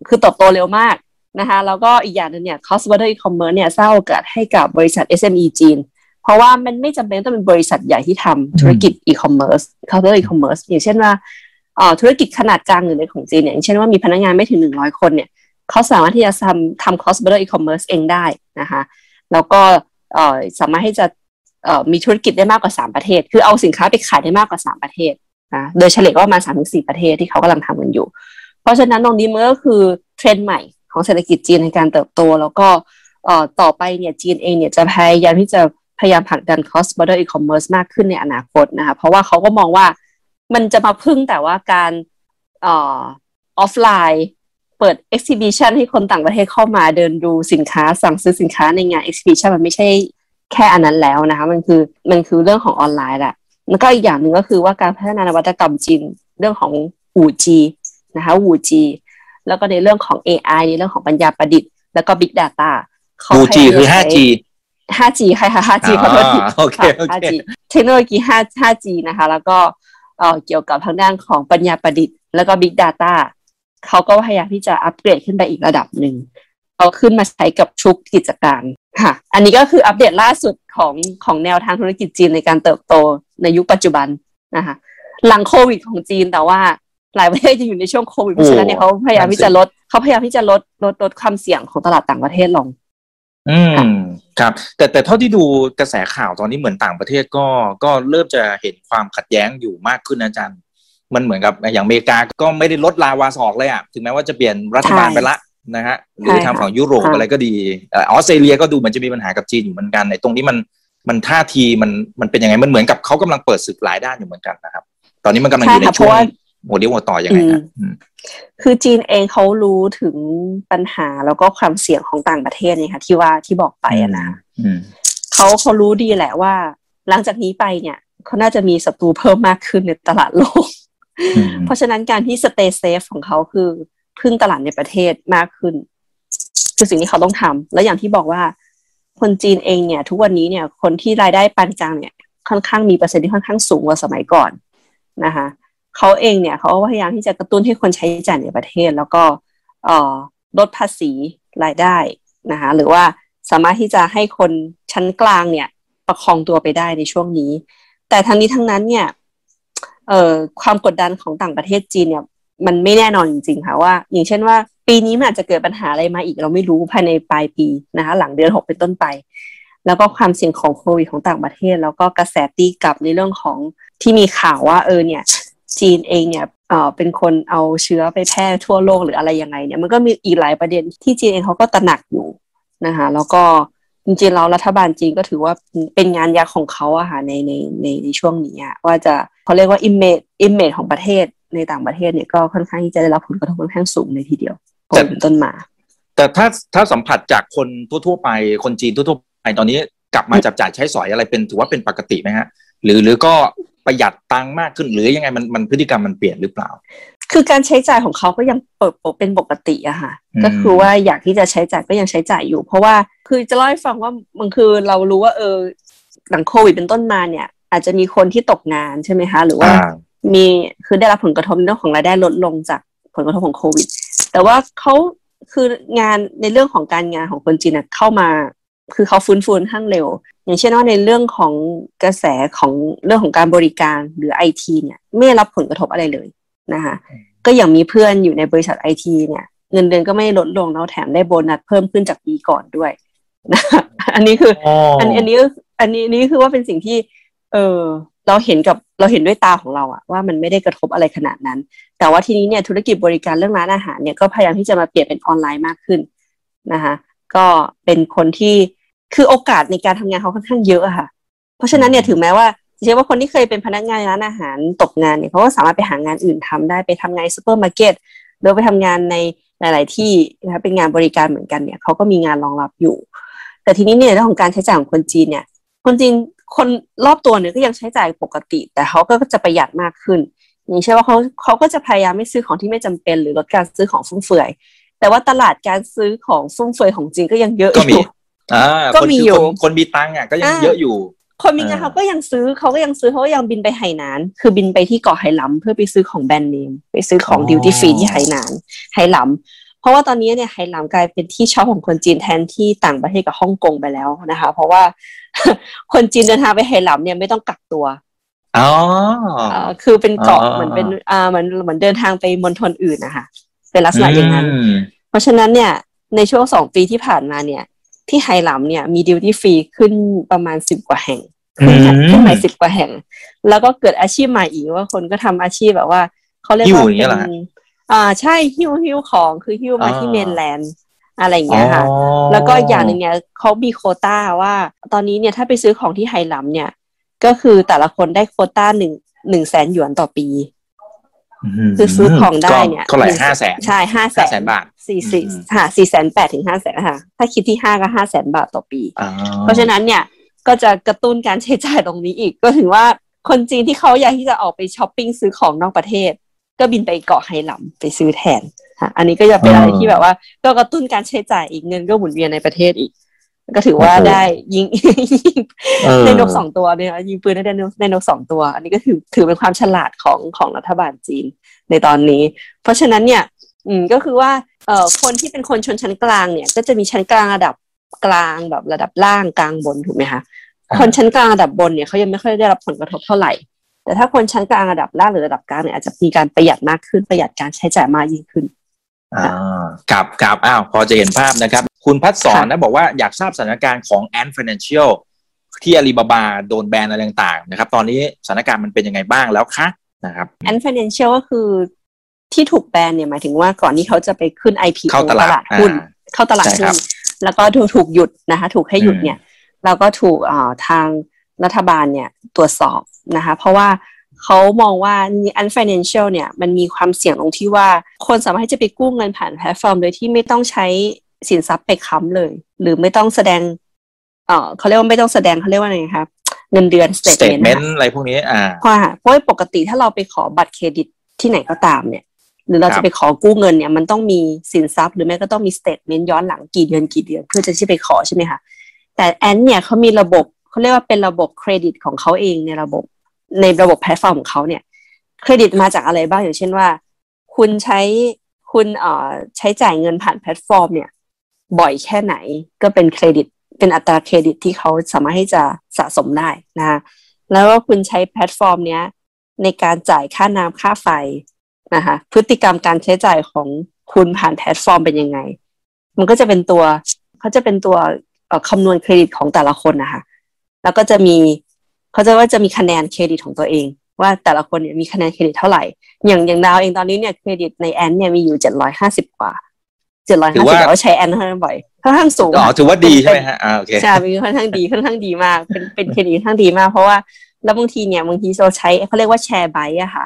C: คือเติบโตเร็วมากนะคะแล้วก็อีกอย่างหนึ่งเนี่ย cross border e-commerce เนี่ยสร้างโอกาสให้กับบริษัท SME จีน เพราะว่ามันไม่จำเป็นต้องเป็นบริษัทใหญ่ที่ทำธุรกิจ e-commerce cross border e-commerce อย่างเช่นว่าธุรกิจขนาดกลางหรือเล็กของจีนเนี่ยอย่างเช่นว่ามีพนักงานไม่ถึงหนึ่งร้อยคนเนี่ยเขาสามารถที่จะทำทำ cross border e-commerce เองได้นะคะ แล้วก็สามารถให้จะมีธุรกิจได้มากกว่า 3 ประเทศ คือเอาสินค้าไปขายได้มากกว่า 3 ประเทศนะโดยเฉลี่ยก็ประมาณสามถึงสี่ประเทศที่เขากำลังทำกันอยู่ เพราะฉะนั้นตรงนี้มันก็คือเทรนด์ใหม่ของเศรษฐกิจจีนในการเติบโต แล้วก็ต่อไปเนี่ยจีนเองเนี่ยจะพยายามที่จะพยายามผลักดัน cross border e-commerce มากขึ้นในอนาคตนะคะเพราะว่าเขาก็มองว่ามันจะมาพึ่งแต่ว่าการออฟไลน์ เปิด exhibition ให้คนต่างประเทศเข้ามาเดินดูสินค้าสั่งซื้อสินค้าในงาน exhibition มันไม่ใช่แค่อันนั้นแล้วนะคะมันคือมันคือเรื่องของออนไลน์แหละแล้วก็อีกอย่างหนึ่งก็คือว่าการพัฒนานวัตกรรมจีนเรื่องของอูจีนะคะอูจีแล้วก็ในเรื่องของ AI ในเรื่องของปัญญาประดิษฐ์แล้วก็ Big Data
B: อูจีคือ 5G
C: 5G ค่ะค่ะ 5G ขอโทษที 5G เทคโนโลยี5 5G นะคะ แล้วก็เกี่ยวกับทางด้านของปัญญาประดิษฐ์ แล้วก็ Big Data เขาก็พยายามที่จะอัปเกรดขึ้นไปอีกระดับหนึ่งเอาขึ้นมาใช้กับทุกกิจการค่ะ อันนี้ก็คืออัปเดตล่าสุดของของแนวทางธุรกิจจีนในการเติบโตในยุคปัจจุบันนะคะหลังโควิดของจีนแต่ว่าหลายประเทศจะอยู่ในช่วงโควิดเพราะฉะนั้นเนี่ยเขาพยายามที่จะลดเขาพยายามที่จะลดลดลดความเสี่ยงของตลาดต่างประเทศลง
B: อืมครับ แต่แต่เท่าที่ดูกระแสข่าวตอนนี้เหมือนต่างประเทศก็ก็เริ่มจะเห็นความขัดแย้งอยู่มากขึ้นอาจารย์ มันเหมือนกับอย่างอเมริกาก็ไม่ได้ลดลาวาสอกเลยอะถึงแม้ว่าจะเปลี่ยนรัฐบาลไปละนะฮะหรือทางฝั่งยุโรปอะไรก็ดีออสเตรเลียก็ดูเหมือนจะมีปัญหากับจีนอยู่เหมือนกันในตรงนี้มันมันท่าทีมันมันเป็นยังไงมันเหมือนกับเขากำลังเปิดศึกหลายด้านอยู่เหมือนกันนะครับ ตอนนี้มันกำลังอยู่ในช่วงโมเดลหัวต่อยังไงครับ
C: คือจีนเองเขารู้ถึงปัญหาแล้วก็ความเสี่ยงของต่างประเทศนี่ค่ะที่ว่าที่บอกไปนะเขาเขารู้ดีแหละว่า หลังจากนี้ไปเนี่ยเขาน่าจะมีศัตรูเพิ่มมากขึ้นในตลาดโลก เพราะฉะนั้นการที่ stay safe ของเขาคือพึ่งตลาดในประเทศมากขึ้น คือสิ่งที่เขาต้องทำแล้วอย่างที่บอกว่าคนจีนเองเนี่ย ทุกวันนี้เนี่ย คนที่รายได้ปานกลางเนี่ย ค่อนข้างมีเปอร์เซ็นต์ที่ค่อนข้างสูงกว่าสมัยก่อนนะคะเขาเองเนี่ยเขาพยายามที่จะกระตุ้นให้คนใช้จ่ายในประเทศ แล้วก็ลดภาษีรายได้นะคะหรือว่าสามารถที่จะให้คนชั้นกลางเนี่ย ประคองตัวไปได้ในช่วงนี้ แต่ทั้งนี้ทั้งนั้นเนี่ย เอ่อความกดดันของต่างประเทศจีนเนี่ยมันไม่แน่นอนจริงๆค่ะว่า อย่างเช่นว่า ปีนี้มันอาจจะเกิดปัญหาอะไรมาอีกเราไม่รู้ภายในปลายปีนะคะหลังเดือนหกเป็นต้นไป แล้วก็ความเสี่ยงของโควิดของต่างประเทศ แล้วก็กระแสตีกลับในเรื่องของที่มีข่าวว่าเออเนี่ยจีนเองเนี่ยเอ่อเป็นคนเอาเชื้อไปแพร่ทั่วโลกหรืออะไรยังไงเนี่ยมันก็มีอีกหลายประเด็นที่จีนเองเขาก็ตระหนักอยู่นะคะแล้วก็จริงๆเรารัฐบาลจีนก็ถือว่าเป็นงานยักของเขาอะค่ะในในในในช่วงนี้ว่าจะ เขาเรียกว่า image image ของประเทศในต่างประเทศเนี่ยก็ค่อนข้างที่จะได้รับผลกระทบค่อนข้างสูงในทีเดียวเป็นต้นมา
B: แต่ถ้าถ้าสัมผัสจากคนทั่วๆไปคนจีนทั่วๆไปตอนนี้กลับมาจับจ่ายใช้สอยอะไรเป็นถือว่าเป็นปกติไหมฮะ หรือหรือก็ประหยัดตังค์มากขึ้นหรือยังไงมันมันพฤติกรรมมันเปลี่ยนหรือเปล่า
C: คือการใช้จ่ายของเขาก็ยังเปิดเป็นปกติอะค่ะก็คือว่าอยากที่จะใช้จ่ายก็ยังใช้จ่ายอยู่ เพราะว่าคือจะเล่าให้ฟังว่ามันคือเรารู้ว่าเออหลังโควิดเป็นต้นมาเนี่ย อาจจะมีคนที่ตกงานใช่ไหมคะ หรือว่ามีคือได้รับผลกระทบเรื่องของรายได้ลดลงจากผลกระทบของโควิด แต่ว่าเขาคืองานในเรื่องของการงานของคนจีนเข้ามา คือเขาฟื้นฟูข้างเร็ว อย่างเช่นว่าในเรื่องของกระแสของเรื่องของการบริการหรือไอทีเนี่ย ไม่รับผลกระทบอะไรเลยนะคะก็อย่างมีเพื่อนอยู่ในบริษัทไอทีเนี่ยเงินเดือนก็ไม่ลดลงแล้วแถมได้โบนัสเพิ่มขึ้นจากปีก่อนด้วยนะอันนี้คืออันอันนี้อันนี้นี้คือว่าเป็นสิ่งที่ เออ เราเห็นกับเราเห็นด้วยตาของเราอะว่ามันไม่ได้กระทบอะไรขนาดนั้น แต่ว่าทีนี้เนี่ยธุรกิจบริการเรื่องร้านอาหารเนี่ยก็พยายามที่จะมาเปลี่ยนเป็นออนไลน์มากขึ้นนะคะก็เป็นคนที่คือโอกาสในการทำงานเขาค่อนข้างเยอะค่ะ เพราะฉะนั้นเนี่ยถึงแม้ว่าเชื่อว่าคนที่เคยเป็นพนักงานร้านอาหารตกงานเนี่ยเขาก็สามารถไปหางานอื่นทำได้ไปทำงานซูเปอร์มาร์เก็ตหรือไปทำงานในหลาย ๆ ที่นะคะเป็นงานบริการเหมือนกันเนี่ยเขาก็มีงานรองรับอยู่ แต่ทีนี้เนี่ยเรื่องของการใช้จ่ายของคนจีนเนี่ย คนจีน คนรอบตัวเนี่ยก็ยังใช้จ่ายปกติ แต่เขาก็จะประหยัดมากขึ้น อย่างเช่นว่าเขาเขาก็จะพยายามไม่ซื้อของที่ไม่จำเป็น หรือลดการซื้อของฟุ่มเฟือย แต่ว่าตลาดการซื้อของฟุ่มเฟือยของจีนก็ยังเยอะอยู่
B: ก็มีอยู่คนมีตังค์อะก็ยังเยอะอยู่
C: คนมีเงินเขาก็ยังซื้อเขาก็ยังซื้อเขาก็ยังบินไปไหหนาน คือบินไปที่เกาะไหหลำเพื่อไปซื้อของแบรนด์เนมไปซื้อของดิวตี้ฟรีที่ไหหนานไหหลำ เพราะว่าตอนนี้เนี่ยไหหลำกลายเป็นที่ชอบของคนจีนแทนที่ต่างประเทศกับฮ่องกงไปแล้วนะคะ เพราะว่าคนจีนเดินทางไปไหหลำเนี่ยไม่ต้องกักตัว
B: อ๋อ
C: คือเป็นเกาะเหมือนเป็นอ่าเหมือนเหมือนเดินทางไปมณฑลอื่นนะคะเป็นลักษณะอย่างนั้น เพราะฉะนั้นเนี่ยในช่วงสองปีที่ผ่านมาเนี่ย ที่ไฮลัมเนี่ยมีดิวตี้ฟรีขึ้นประมาณสิบกว่าแห่งขึ้นขึ้นใหม่สิบกว่าแห่ง แล้วก็เกิดอาชีพใหม่อีกว่าคนก็ทำอาชีพแบบว่าเขาเรียกว่าเป็น อ่าใช่หิ้วหิ้วของคือหิ้วมาที่เมนแลนด์อะไรอย่างเงี้ยค่ะ แล้วก็อย่างหนึ่งเนี่ยเขามีโคต้าว่า ตอนนี้เนี่ยถ้าไปซื้อของที่ไฮลัมเนี่ย ก็คือแต่ละคนได้โคต้าหนึ่งหนึ่งแสนหยวนต่อปีคือซื้อของได้เนี่ย
B: เท่าไหร่ห้าแสน
C: ใช่ห้าแส
B: นบาท
C: สี่สี่ค่ะสี่แสนแปดถึงห้าแสนค่ะ ถ้าคิดที่ห้าก็ห้าแสนบาทต่อปี เพราะฉะนั้นเนี่ยก็จะกระตุ้นการใช้จ่ายตรงนี้อีกก็ถึงว่าคนจีนที่เขาอยากที่จะออกไปช้อปปิ้งซื้อของนอกประเทศ ก็บินไปเกาะไฮลัมไปซื้อแทนอันนี้ก็จะเป็นอะไรที่แบบว่า ก็กระตุ้นการใช้จ่ายอีกเงินก็หมุนเวียนในประเทศอีก ก็ถือว่าได้ยิงในนกสองตัวเนี่ยยิงปืนได้ในนกสองตัว อันนี้ก็ถือถือเป็นความฉลาดของของรัฐบาลจีนในตอนนี้ เพราะฉะนั้นเนี่ย อืมก็คือว่าเอ่อคนที่เป็นคนชนชั้นกลางเนี่ย ก็จะมีชั้นกลางระดับกลางแบบระดับล่างกลางบนถูกไหมคะคนชั้นกลางระดับบนเนี่ยเขายังไม่ค่อยได้รับผลกระทบเท่าไหร่ แต่ถ้าคนชั้นกลางระดับล่างหรือระดับกลางเนี่ยอาจจะมีการประหยัดมากขึ้นประหยัดการใช้จ่ายมากยิ่งขึ้น
B: อ่ากับกับอ้าวพอจะเห็นภาพนะครับ คุณพัฒสอนนะบอกว่าอยากทราบสถานการณ์ของแอนฟินแลนเชียลที่อาลีบาบาโดนแบนอะไรต่างๆนะครับ ตอนนี้สถานการณ์มันเป็นยังไงบ้างแล้วคะนะครับ
C: Ant Financial ก็คือที่ถูกแบนเนี่ยหมายถึงว่าก่อนที่เขาจะไปขึ้น IPO
B: เข้าตลาด
C: หุ้นเข้าตลาดหุ้นแล้วก็ถูกถูกหยุดนะคะ ถูกให้หยุดเนี่ย เราก็ถูกทางรัฐบาลเนี่ยตรวจสอบ นะคะ เพราะว่าเขามองว่า Ant Financial เนี่ยมันมีความเสี่ยงตรงที่ว่า คนสามารถที่จะไปกู้เงินผ่านแพลตฟอร์ม โดยที่ไม่ต้องใช้สินทรัพย์ไปค้ำเลย หรือไม่ต้องแสดงเออเขาเรียกว่าไม่ต้องแสดงเขาเรียกว่าไงครับเงินเดือน
B: statement อะไรพวกนี้อ่า
C: เพราะเพราะปกติถ้าเราไปขอบัตรเครดิตที่ไหนก็ตามเนี่ย หรือเราจะไปขอกู้เงินเนี่ยมันต้องมีสินทรัพย์ หรือแม้ก็ต้องมี statement ย้อนหลังกี่เดือนกี่เดือน เพื่อจะที่ไปขอใช่ไหมคะแต่ Ant เนี่ยเขามีระบบเขาเรียกว่าเป็นระบบเครดิตของเขาเองในระบบ ในระบบแพลตฟอร์มของเขาเนี่ย เครดิตมาจากอะไรบ้างอย่างเช่นว่า คุณใช้คุณเอ่อใช้จ่ายเงินผ่านแพลตฟอร์ม เนี่ย บ่อยแค่ไหนก็เป็นเครดิต เป็นอัตราเครดิตที่เขาสามารถให้จะสะสมได้นะแล้วก็คุณใช้แพลตฟอร์ม เนี้ยในการจ่ายค่าน้ำค่าไฟนะคะพฤติกรรมการใช้จ่ายของคุณผ่านแพลตฟอร์มเป็นยังไง มันก็จะเป็นตัวเขาจะเป็นตัวคำนวณเครดิตของแต่ละคนนะคะแล้วก็จะมี เขาจะว่าจะมีคะแนนเครดิตของตัวเอง ว่าแต่ละคนเนี่ยมีคะแนนเครดิตเท่าไหร่ อย่างอย่างดาวเองตอนนี้เนี่ยเครดิตใน Ant เนี่ยมีอยู่เจ็ดร้อยห้าสิบกว่าเจ็ดร้อยห้าสิบแต่ว่าใช้ Ant ค่อนข้างบ่อยค่อนข้างสูง
B: อ๋อถือว่าดีใช่ไหมฮะอ่าโอเค
C: ใช่เป็นค่อนข้างดีค่อนข้างดีมาก เป็นเป็นเครดิตค่อนข้างดีมาก เพราะว่าแล้วบางทีเนี่ยบางทีเราใช้เขาเรียกว่า share bike อะค่ะ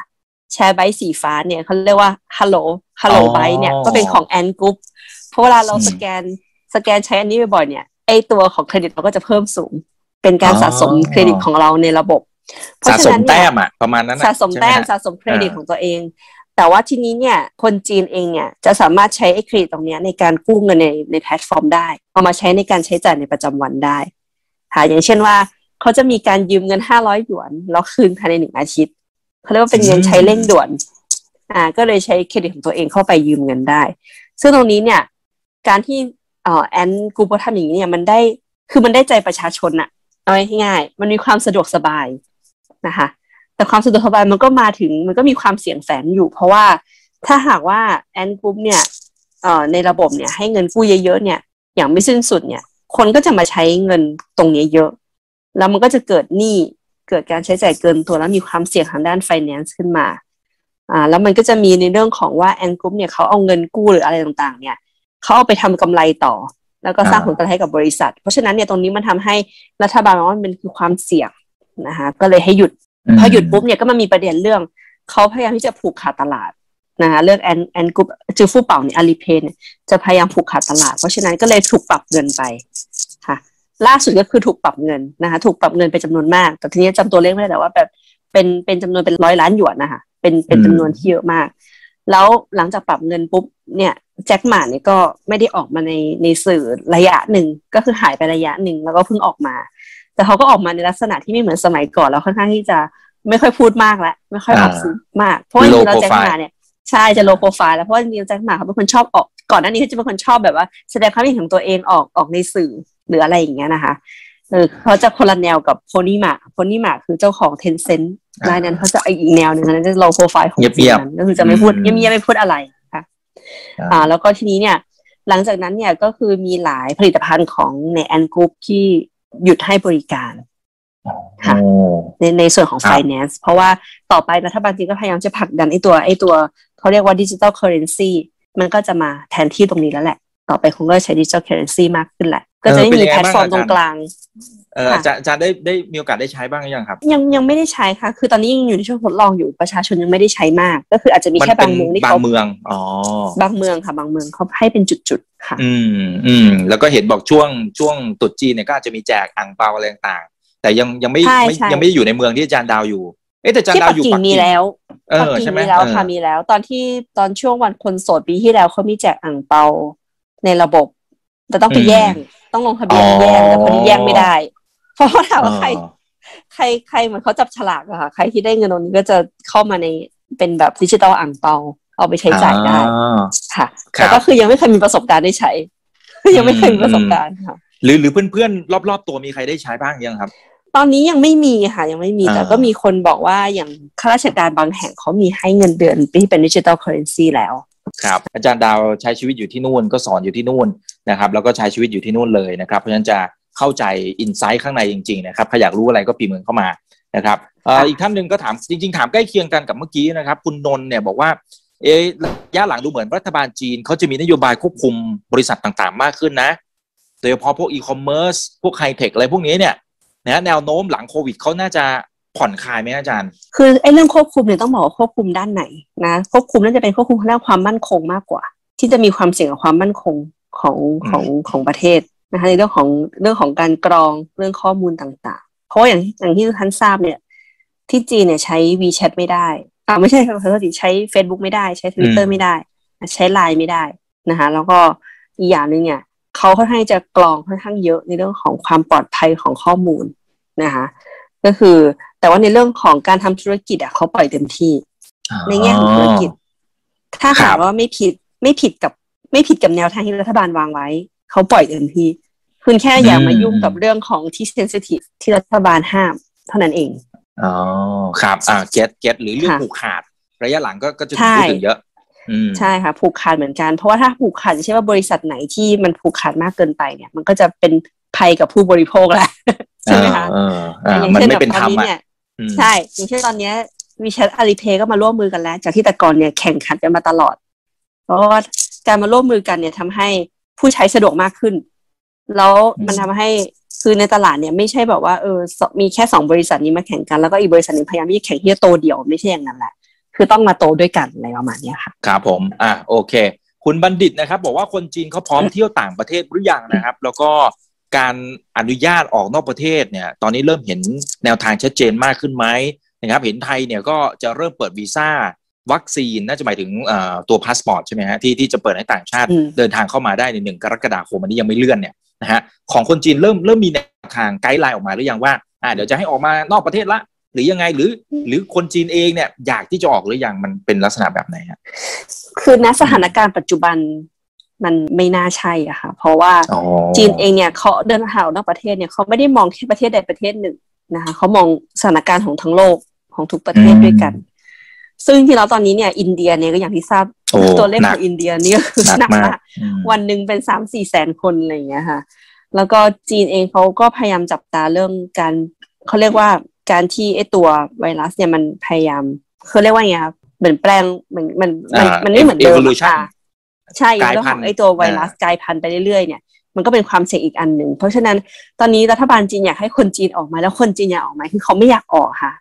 C: share bike สีฟ้าเนี่ยเขาเรียกว่า Hello Hello Bike เนี่ยก็เป็นของ Ant Group เพราะเวลาเราสแกนสแกนใช้อันนี้บ่อยๆเนี่ยไอตัวของเครดิตเราก็จะเพิ่มสูง เป็นการสะสมเครดิตของเราในระบบ
B: สะสมแต้มอะประมาณนั้น
C: สะสมแต้มสะสมเครดิตของตัวเอง แต่ว่าทีนี้เนี่ยคนจีนเองเนี่ยจะสามารถใช้ไอ้เครดิตตรงนี้ในการกู้เงินในในแพลตฟอร์มได้เอามาใช้ในการใช้จ่ายในประจำวันได้ค่ะอย่างเช่นว่าเขาจะมีการยืมเงินห้าร้อยหยวนแล้วคืนภายในหนึ่งอาทิตย์เขาเรียกว่าเป็นเงินใช้เร่งด่วนอ่าก็เลยใช้เครดิตของตัวเองเข้าไปยืมเงินได้ ซึ่งตรงนี้เนี่ยการที่เอ่อแอนกูโปทำอย่างนี้เนี่ยมันได้คือมันได้ใจประชาชนอะ เอาง่ายๆมันมีความสะดวกสบายนะคะ แต่ความสะดวกสบายมันก็มาถึงมันก็มีความเสี่ยงแฝงอยู่ เพราะว่าถ้าหากว่าแอนกรุ๊ปเนี่ยในระบบเนี่ยให้เงินกู้เยอะๆเนี่ย อย่างไม่สิ้นสุดเนี่ย คนก็จะมาใช้เงินตรงนี้เยอะ แล้วมันก็จะเกิดหนี้เกิดการใช้จ่ายเกินตัวแล้วมีความเสี่ยงทางด้าน finance ขึ้นมาอ่าแล้วมันก็จะมีในเรื่องของว่า Ant Group เนี่ยเขาเอาเงินกู้หรืออะไรต่างๆ เนี่ยเขาเอาไปทำกำไรต่อ แล้วก็สร้างผลกำไรให้กับบริษัท เพราะฉะนั้นเนี่ยตรงนี้มันทำให้รัฐบาลมองว่ามันคือความเสี่ยงนะคะก็เลยให้หยุด พอหยุดปุ๊บเนี่ยก็มามีประเด็นเรื่องเขาพยายามที่จะผูกขาดตลาดนะคะเรื่อง Ant Ant Group จือฟู่เป่าเนี่ย Alipay จะพยายามผูกขาดตลาด เพราะฉะนั้นก็เลยถูกปรับเงินไปค่ะ ล่าสุดก็คือถูกปรับเงินนะคะถูกปรับเงินไปจำนวนมาก แต่ทีนี้จำตัวเลขไม่ได้แต่ว่าแบบเป็นเป็นจำนวนเป็นร้อยล้านหยวนนะคะเป็นเป็นจำนวนที่เยอะมาก แล้วหลังจากปรับเงินปุ๊บเนี่ย แจ็คหมาเนี่ยก็ไม่ได้ออกมาในในสื่อระยะหนึ่งก็คือหายไประยะหนึ่งแล้วก็เพิ่งออกมา แต่เขาก็ออกมาในลักษณะที่ไม่เหมือนสมัยก่อนแล้วค่อนข้างที่จะไม่ค่อยพูดมากแล้วไม่ค่อยออกสื่อมาก เพราะว่าจริงๆเราแจ็คมาเนี่ยใช่จะโลโปรไฟล์แล้วเพราะจริงๆแจ็คมาเขาเป็นคนชอบออกก่อนหน้านี้เขาจะเป็นคนชอบแบบว่า แสดงความคิดเห็นของตัวเองออกออกในสื่อหรืออะไรอย่างเงี้ยนะคะเออเขาจะคนละแนวกับ Pony Ma Pony Ma คือเจ้าของ Tencent รายนั้นเขาจะอีกแนวหนึ่งนั้นจะ low profile ของเงียบๆก็คือจะไม่พูดเงียบๆไม่พูดอะไรค่ะ อ่าแล้วก็ทีนี้เนี่ย หลังจากนั้นเนี่ยก็คือมีหลายผลิตภัณฑ์ของใน Ant Group ที่หยุดให้บริการค่ะในในส่วนของ finance เพราะว่าต่อไปรัฐบาลจีนก็พยายามจะผลักดันไอ้ตัวไอ้ตัวเขาเรียกว่า digital currency มันก็จะมาแทนที่ตรงนี้แล้วแหละ ต่อไปคงก็ใช้ digital currency มากขึ้นแหละ ก็จะไม่มีแพลตฟอร์มตรงกลาง
B: เออจะจะได้ได้มีโอกาสได้ใช้บ้างยังครับ
C: ยังยังไม่ได้ใช้ค่ะ คือตอนนี้ยังอยู่ในช่วงทดลองอยู่ประชาชนยังไม่ได้ใช้มาก ก็คืออาจจะมีแค่บางเมืองที่เขา
B: บางเมืองอ๋
C: อบางเมืองค่ะ บางเมืองเขาให้เป็นจุดๆค่ะ
B: อืมอืมแล้วก็เห็นบอกช่วงช่วงตรุษจีนเนี่ยก็อาจจะมีแจกอั่งเปาอะไรต่างแต่ยังยังไม่ยังไม่อยู่ในเมืองที่อาจารย์ดาวอยู่เอ๊แต่อาจารย์ดาวอยู่ปักกิ่ง
C: มีแล้ว
B: เออใช่ไหม
C: มีแล้วค่ะมีแล้ว ตอนที่ตอนช่วงวันคนโสดปีที่แล้วเขามีแจกอ่างเปาในระบบ แต่ต้องไปแย่งต้องลงทะเบียนแย่งแต่คนนี้แย่งไม่ได้ เพราะว่าถามว่าใคร ใครใครเหมือนเขาจับฉลากอะค่ะ ใครที่ได้เงินตรงนี้ก็จะเข้ามาในเป็นแบบดิจิตอลอ่างเปาเอาไปใช้จ่ายได้ค่ะ แต่ก็คือยังไม่เคยมีประสบการณ์ได้ใช้ ยังไม่เคยมีประสบการณ์ค่ะ
B: หรือหรือเพื่อนๆรอบๆ ตัวมีใครได้ใช้บ้างยังครับ
C: ตอนนี้ยังไม่มีค่ะ ยังไม่มีแต่ก็มีคนบอกว่าอย่างข้าราชการบางแห่งเขามีให้เงินเดือนที่เป็น digital currency แล้ว
B: ครับอาจารย์ดาวใช้ชีวิตอยู่ที่นู่นก็สอนอยู่ที่นู่นนะครับ แล้วก็ใช้ชีวิตอยู่ที่นู่นเลยนะครับ เพราะฉะนั้นจะ เข้าใจ insight ข้างในจริงๆนะครับใครอยากรู้อะไรก็ปีเมืองเข้ามานะครับอีกท่านหนึ่งก็ถามจริง ๆ ถามใกล้เคียงกันกับเมื่อกี้นะครับ คุณนนท์เนี่ยบอกว่าเอ๊ะระยะหลังดูเหมือนรัฐบาลจีนเขาจะมีนโยบายควบคุมบริษัทต่างๆ มากขึ้นนะโดยเฉพาะพวกอีคอมเมิร์ซพวกไฮเทคอะไรพวกนี้เนี่ยนะแนวโน้มหลังโควิดเขาน่าจะผ่อนคลายไหมอาจารย์
C: คือไอ้เรื่องควบคุมเนี่ยต้องบอกว่าควบคุมด้านไหนนะควบคุมน่าจะเป็นควบคุมด้านความมั่นคงมากกว่า ที่จะมีความเสี่ยงกับความมั่นคงของของของประเทศ นะคะในเรื่องของเรื่องของการกรองเรื่องข้อมูลต่างๆ เพราะอย่างอย่างที่ท่านทราบเนี่ย ที่จีนเนี่ยใช้ WeChat ไม่ได้อ่าไม่ใช่ขอโทษทีใช้ Facebook ไม่ได้ใช้ Twitter ไม่ได้ ใช้ไลน์ไม่ได้นะคะ แล้วก็อีกอย่างหนึ่งเนี่ยเขาค่อนข้างจะกรองค่อนข้างเยอะในเรื่องของความปลอดภัยของข้อมูลนะคะก็คือแต่ว่าในเรื่องของการทำธุรกิจอะเขาปล่อยเต็มที่ ในแง่ของธุรกิจ ถ้าหากว่าไม่ผิดไม่ผิดกับไม่ผิดกับแนวทางที่รัฐบาลวางไว้ เขาปล่อยเต็มที่ คุณแค่อย่ามายุ่งกับเรื่องของที่เซนซิทีฟที่รัฐบาลห้าม เท่านั้นเอง
B: อ๋อครับอ่าเก็ตเก็ตหรือเรื่องผูกขาด ระยะหลังก็ก็จะพูดถึงเยอะ
C: ใช่ค่ะผูกขาดเหมือนกัน เพราะว่าถ้าผูกขาดใช่ว่าบริษัทไหนที่มันผูกขาดมากเกินไปเนี่ย มันก็จะเป็นภัยกับผู้บริโภคแหละใช่ไหมคะ
B: อย่างเช่นแบบตอนนี้
C: เนี่ยใช่อย่างเช่นตอนเนี้ยวีแชทอาลีเพย์ก็มาร่วมมือกันแล้ว จากที่แต่ก่อนเนี่ยแข่งขันกันมาตลอด เพราะว่าการมาร่วมมือกันเนี่ยทำให้ ผู้ใช้สะดวกมากขึ้น แล้วมันทำให้คือในตลาดเนี่ยไม่ใช่แบบว่าเออมีแค่สองบริษัทนี้มาแข่งกันแล้วก็อีกบริษัทนึงพยายามที่จะแข่งที่จะโตเดี่ยวไม่ใช่อย่างนั้นแหละคือต้องมาโตด้วยกันอะไรประมาณนี้ค่ะ
B: ครับผมอ่าโอเค คุณบัณฑิตนะครับ บอกว่าคนจีนเขาพร้อมเที่ยวต่างประเทศหรือยังนะครับ แล้วก็การอนุญาตออกนอกประเทศเนี่ย ตอนนี้เริ่มเห็นแนวทางชัดเจนมากขึ้นไหมนะครับ เห็นไทยเนี่ยก็จะเริ่มเปิดวีซ่า วัคซีนน่าจะหมายถึงตัวพาสปอร์ตใช่ไหมฮะที่ที่จะเปิดให้ต่างชาติเดินทางเข้ามาได้ในหนึ่งกรกฎาคมอันนี้ยังไม่เลื่อนเนี่ยนะฮะของคนจีนเริ่มเริ่มมีแนวทางไกด์ไลน์ออกมาหรือยังว่าอ่าเดี๋ยวจะให้ออกมานอกประเทศละ หรือยังไงหรือ หรือคนจีนเองเนี่ยอยากที่จะออกหรือยังมันเป็นลักษณะแบบไหนฮะ
C: คือณสถานการณ์ปัจจุบันมันไม่น่าใช่อะค่ะ เพราะว่าจีนเองเนี่ยเขาเดินทางออกนอกประเทศเนี่ยเขาไม่ได้มองแค่ประเทศใดประเทศหนึ่งนะคะเขามองสถานการณ์ของทั้งโลกของทุกประเทศด้วยกัน ซึ่งที่เราตอนนี้เนี่ยอินเดียเนี่ยก็อย่างที่ทราบตัวเลขของอินเดียนี่ก็คือหนักมากวันหนึ่งเป็นสามสี่แสนคนอะไรอย่างเงี้ยค่ะ แล้วก็จีนเองเขาก็พยายามจับตาเรื่องการเขาเรียกว่าการที่ไอตัวไวรัสเนี่ยมันพยายามเขาเรียกว่าไงครับเหมือนแปลงเหมือนมันมันมันไม่เหมือนเดิมค่ะใช่แล้วของไอตัวไวรัสกลายพันธุ์ไปเรื่อยๆเนี่ยมันก็เป็นความเสี่ยงอีกอันหนึ่ง เพราะฉะนั้นตอนนี้รัฐบาลจีนอยากให้คนจีนออกมา แล้วคนจีนอยากออกมาคือเขาไม่อยากออกค่ะ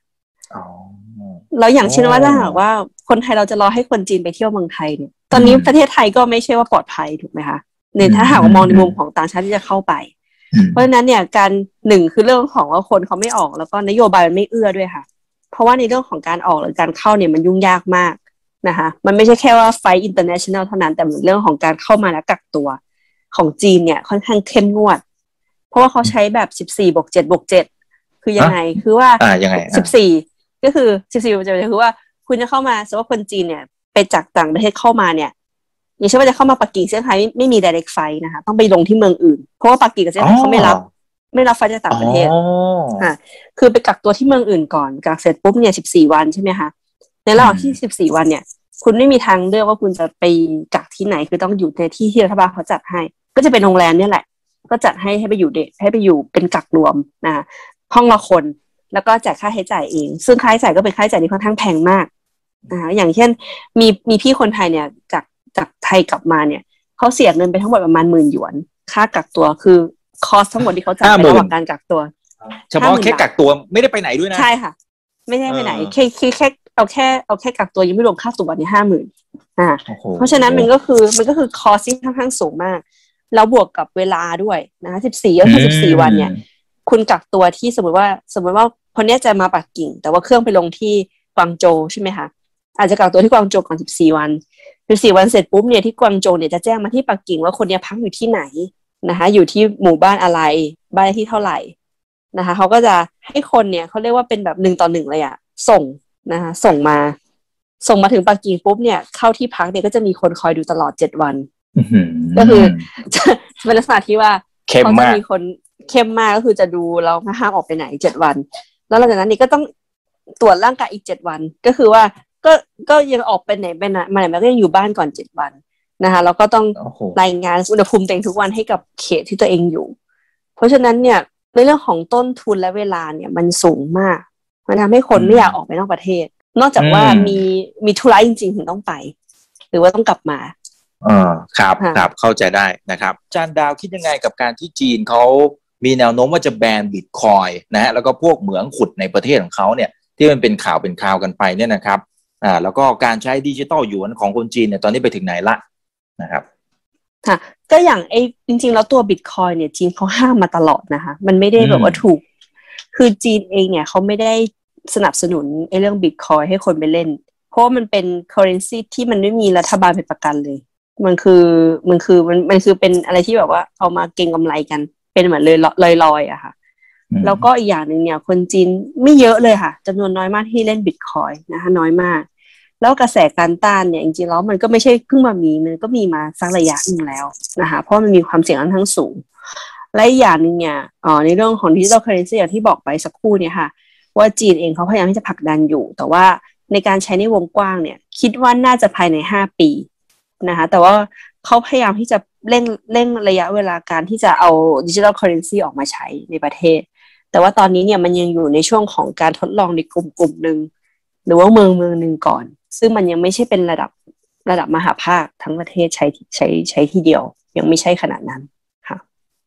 C: แล้วอย่างเช่นว่าถ้าหากว่าคนไทยเราจะรอให้คนจีนไปเที่ยวเมืองไทยเนี่ย ตอนนี้ประเทศไทยก็ไม่ใช่ว่าปลอดภัยถูกไหมคะในถ้าหากว่ามองในมุมของต่างชาติที่จะเข้าไป เพราะฉะนั้นเนี่ยการหนึ่งคือเรื่องของว่าคนเขาไม่ออกแล้วก็นโยบายมันไม่เอื้อด้วยค่ะ เพราะว่าในเรื่องของการออกหรือการเข้าเนี่ยมันยุ่งยากมากนะคะมันไม่ใช่แค่ว่า flight international เท่านั้น แต่เรื่องของการเข้ามาและกักตัวของจีนเนี่ยค่อนข้างเข้มงวด เพราะว่าเขาใช้แบบสิบสี่บวกเจ็ดบวกเจ็ดคือยังไงคือว่าสิบสี่ ก็คือสิบสี่บวกเจ็ดคือว่าคุณจะเข้ามาสมมติว่าคนจีนเนี่ยไปจากต่างประเทศเข้ามาเนี่ยอย่างเช่นว่าจะเข้ามาปักกิ่งเซี่ยงไฮ้ไม่มี direct flight นะคะ ต้องไปลงที่เมืองอื่น เพราะว่าปักกิ่งกับเซี่ยงไฮ้เขาไม่รับ ไม่รับไฟจากต่างประเทศอ่าคือไปกักตัวที่เมืองอื่นก่อนกักเสร็จปุ๊บเนี่ยสิบสี่วันใช่ไหมคะในระหว่างที่สิบสี่วันเนี่ย คุณไม่มีทางเลือกว่าคุณจะไปกักที่ไหน คือต้องอยู่ในที่ที่รัฐบาลเขาจัดให้ ก็จะเป็นโรงแรมเนี่ยแหละ ก็จัดให้ให้ไปอยู่เดให้ไปอยู่เป็นกักรวมนะห้องละคน แล้วก็จ่ายค่าใช้จ่ายเอง ซึ่งค่าใช้จ่ายก็เป็นค่าใช้จ่ายที่ค่อนข้างแพงมากนะคะอย่างเช่น มีมีพี่คนไทยเนี่ยจากจากไทยกลับมาเนี่ยเขาเสียเงินไปทั้งหมดประมาณหมื่นหยวน ค่ากักตัวคือคอสทั้งหมดที่เขาจ่ายในระหว่างการกักตัว
B: เฉพาะแค่กักตัวไม่ได้ไปไหนด้วยนะ
C: ใช่ค่ะ ไม่ได้ไปไหนแค่แค่เอาแค่เอาแค่กักตัวยังไม่รวมค่าตั๋วนี่ห้าหมื่นอ่า เพราะฉะนั้นมันก็คือมันก็คือคอสที่ค่อนข้างสูงมาก แล้วบวกกับเวลาด้วยนะคะสิบสี่ก็คือสิบสี่วันเนี่ย คุณกักตัวที่สมมติว่าสมมติว่า คนนี้จะมาปักกิ่ง แต่ว่าเครื่องไปลงที่กวางโจใช่ไหมคะอาจจะกักตัวที่กวางโจก่อนสิบสี่วันสิบสี่วันเสร็จปุ๊บเนี่ยที่กวางโจเนี่ยจะแจ้งมาที่ปักกิ่งว่าคนนี้พักอยู่ที่ไหนนะคะอยู่ที่หมู่บ้านอะไร บ้านที่เท่าไหร่นะคะเขาก็จะให้คนเนี่ยเขาเรียกว่าเป็นแบบหนึ่งต่อหนึ่งเลยอะส่งนะคะส่งมา ส่งมาถึงปักกิ่งปุ๊บเนี่ยเข้าที่พักเนี่ยก็จะมีคนคอยดูตลอดเจ็ดวันก็คือเป็นลักษณะที่ว่า
B: เขา
C: จะมีคนเข้มมากก็คือจะดูเราห้ามออกไปไหนเจ็ดวัน แล้วหลังจากนั้นนี่ก็ต้องตรวจร่างกายอีกเจ็ดวัน ก็คือว่าก็ก็ยังออกไปไหนไปไหนมาไหนมาก็ยังอยู่บ้านก่อนเจ็ดวันนะคะแล้วก็ต้องรายงานอุณหภูมิตัวเองทุกวันให้กับเขตที่ตัวเองอยู่ เพราะฉะนั้นเนี่ยในเรื่องของต้นทุนและเวลาเนี่ยมันสูงมากมันทำให้คนไม่อยากออกไปนอกประเทศ นอกจากว่ามีมีธุระจริงๆถึงต้องไป หรือว่าต้องกลับมา
B: อ่าครับครับเข้าใจได้นะครับจานดาวคิดยังไงกับการที่จีนเขา มีแนวโน้มว่าจะแบนบิตคอยนะฮะแล้วก็พวกเหมืองขุดในประเทศของเขาเนี่ยที่มันเป็นข่าวเป็นข่าวกันไปเนี่ยนะครับอ่าแล้วก็การใช้ดิจิตอลหยวนของคนจีนเนี่ยตอนนี้ไปถึงไหนละนะครับ
C: ค่ะก็อย่างไอ้จริง ๆ แล้วตัวบิตคอยเนี่ยจีนเขาห้ามมาตลอดนะคะ มันไม่ได้แบบว่าถูก คือจีนเองเนี่ยเขาไม่ได้สนับสนุนไอ้เรื่องบิตคอยให้คนไปเล่น เพราะมันเป็น currency ที่มันไม่มีรัฐบาลเป็นประกันเลย มันคือมันคือมันมันคือเป็นอะไรที่แบบว่าเอามาเก็งกำไรกัน เป็นเหมือนเลยลอยลอยอะค่ะ แล้วก็อีกอย่างหนึ่งเนี่ย คนจีนไม่เยอะเลยค่ะจำนวนน้อยมากที่เล่นบิตคอยนะคะน้อยมาก แล้วกระแสการต้านเนี่ยจริงๆแล้วมันก็ไม่ใช่เพิ่งมามีมันก็มีมาสักระยะหนึ่งแล้วนะคะเพราะมันมีความเสี่ยงค่อนข้างสูง และอีกอย่างหนึ่งเนี่ยอ๋อในเรื่องของ digital currency อย่างที่บอกไปสักครู่เนี่ยค่ะ ว่าจีนเองเขาพยายามที่จะผลักดันอยู่ แต่ว่าในการใช้ในวงกว้างเนี่ย คิดว่าน่าจะภายในห้าปีนะคะแต่ว่า เขาพยายามที่จะเร่งเร่งระยะเวลาการที่จะเอา digital currency ออกมาใช้ในประเทศ แต่ว่าตอนนี้เนี่ยมันยังอยู่ในช่วงของการทดลองในกลุ่มกลุ่มหนึ่งหรือว่าเมืองเมืองหนึ่งก่อน ซึ่งมันยังไม่ใช่เป็นระดับระดับมหภาคทั้งประเทศใช้ใช้ใช้ที่เดียว ยังไม่ใช่ขนาดนั้นค่ะ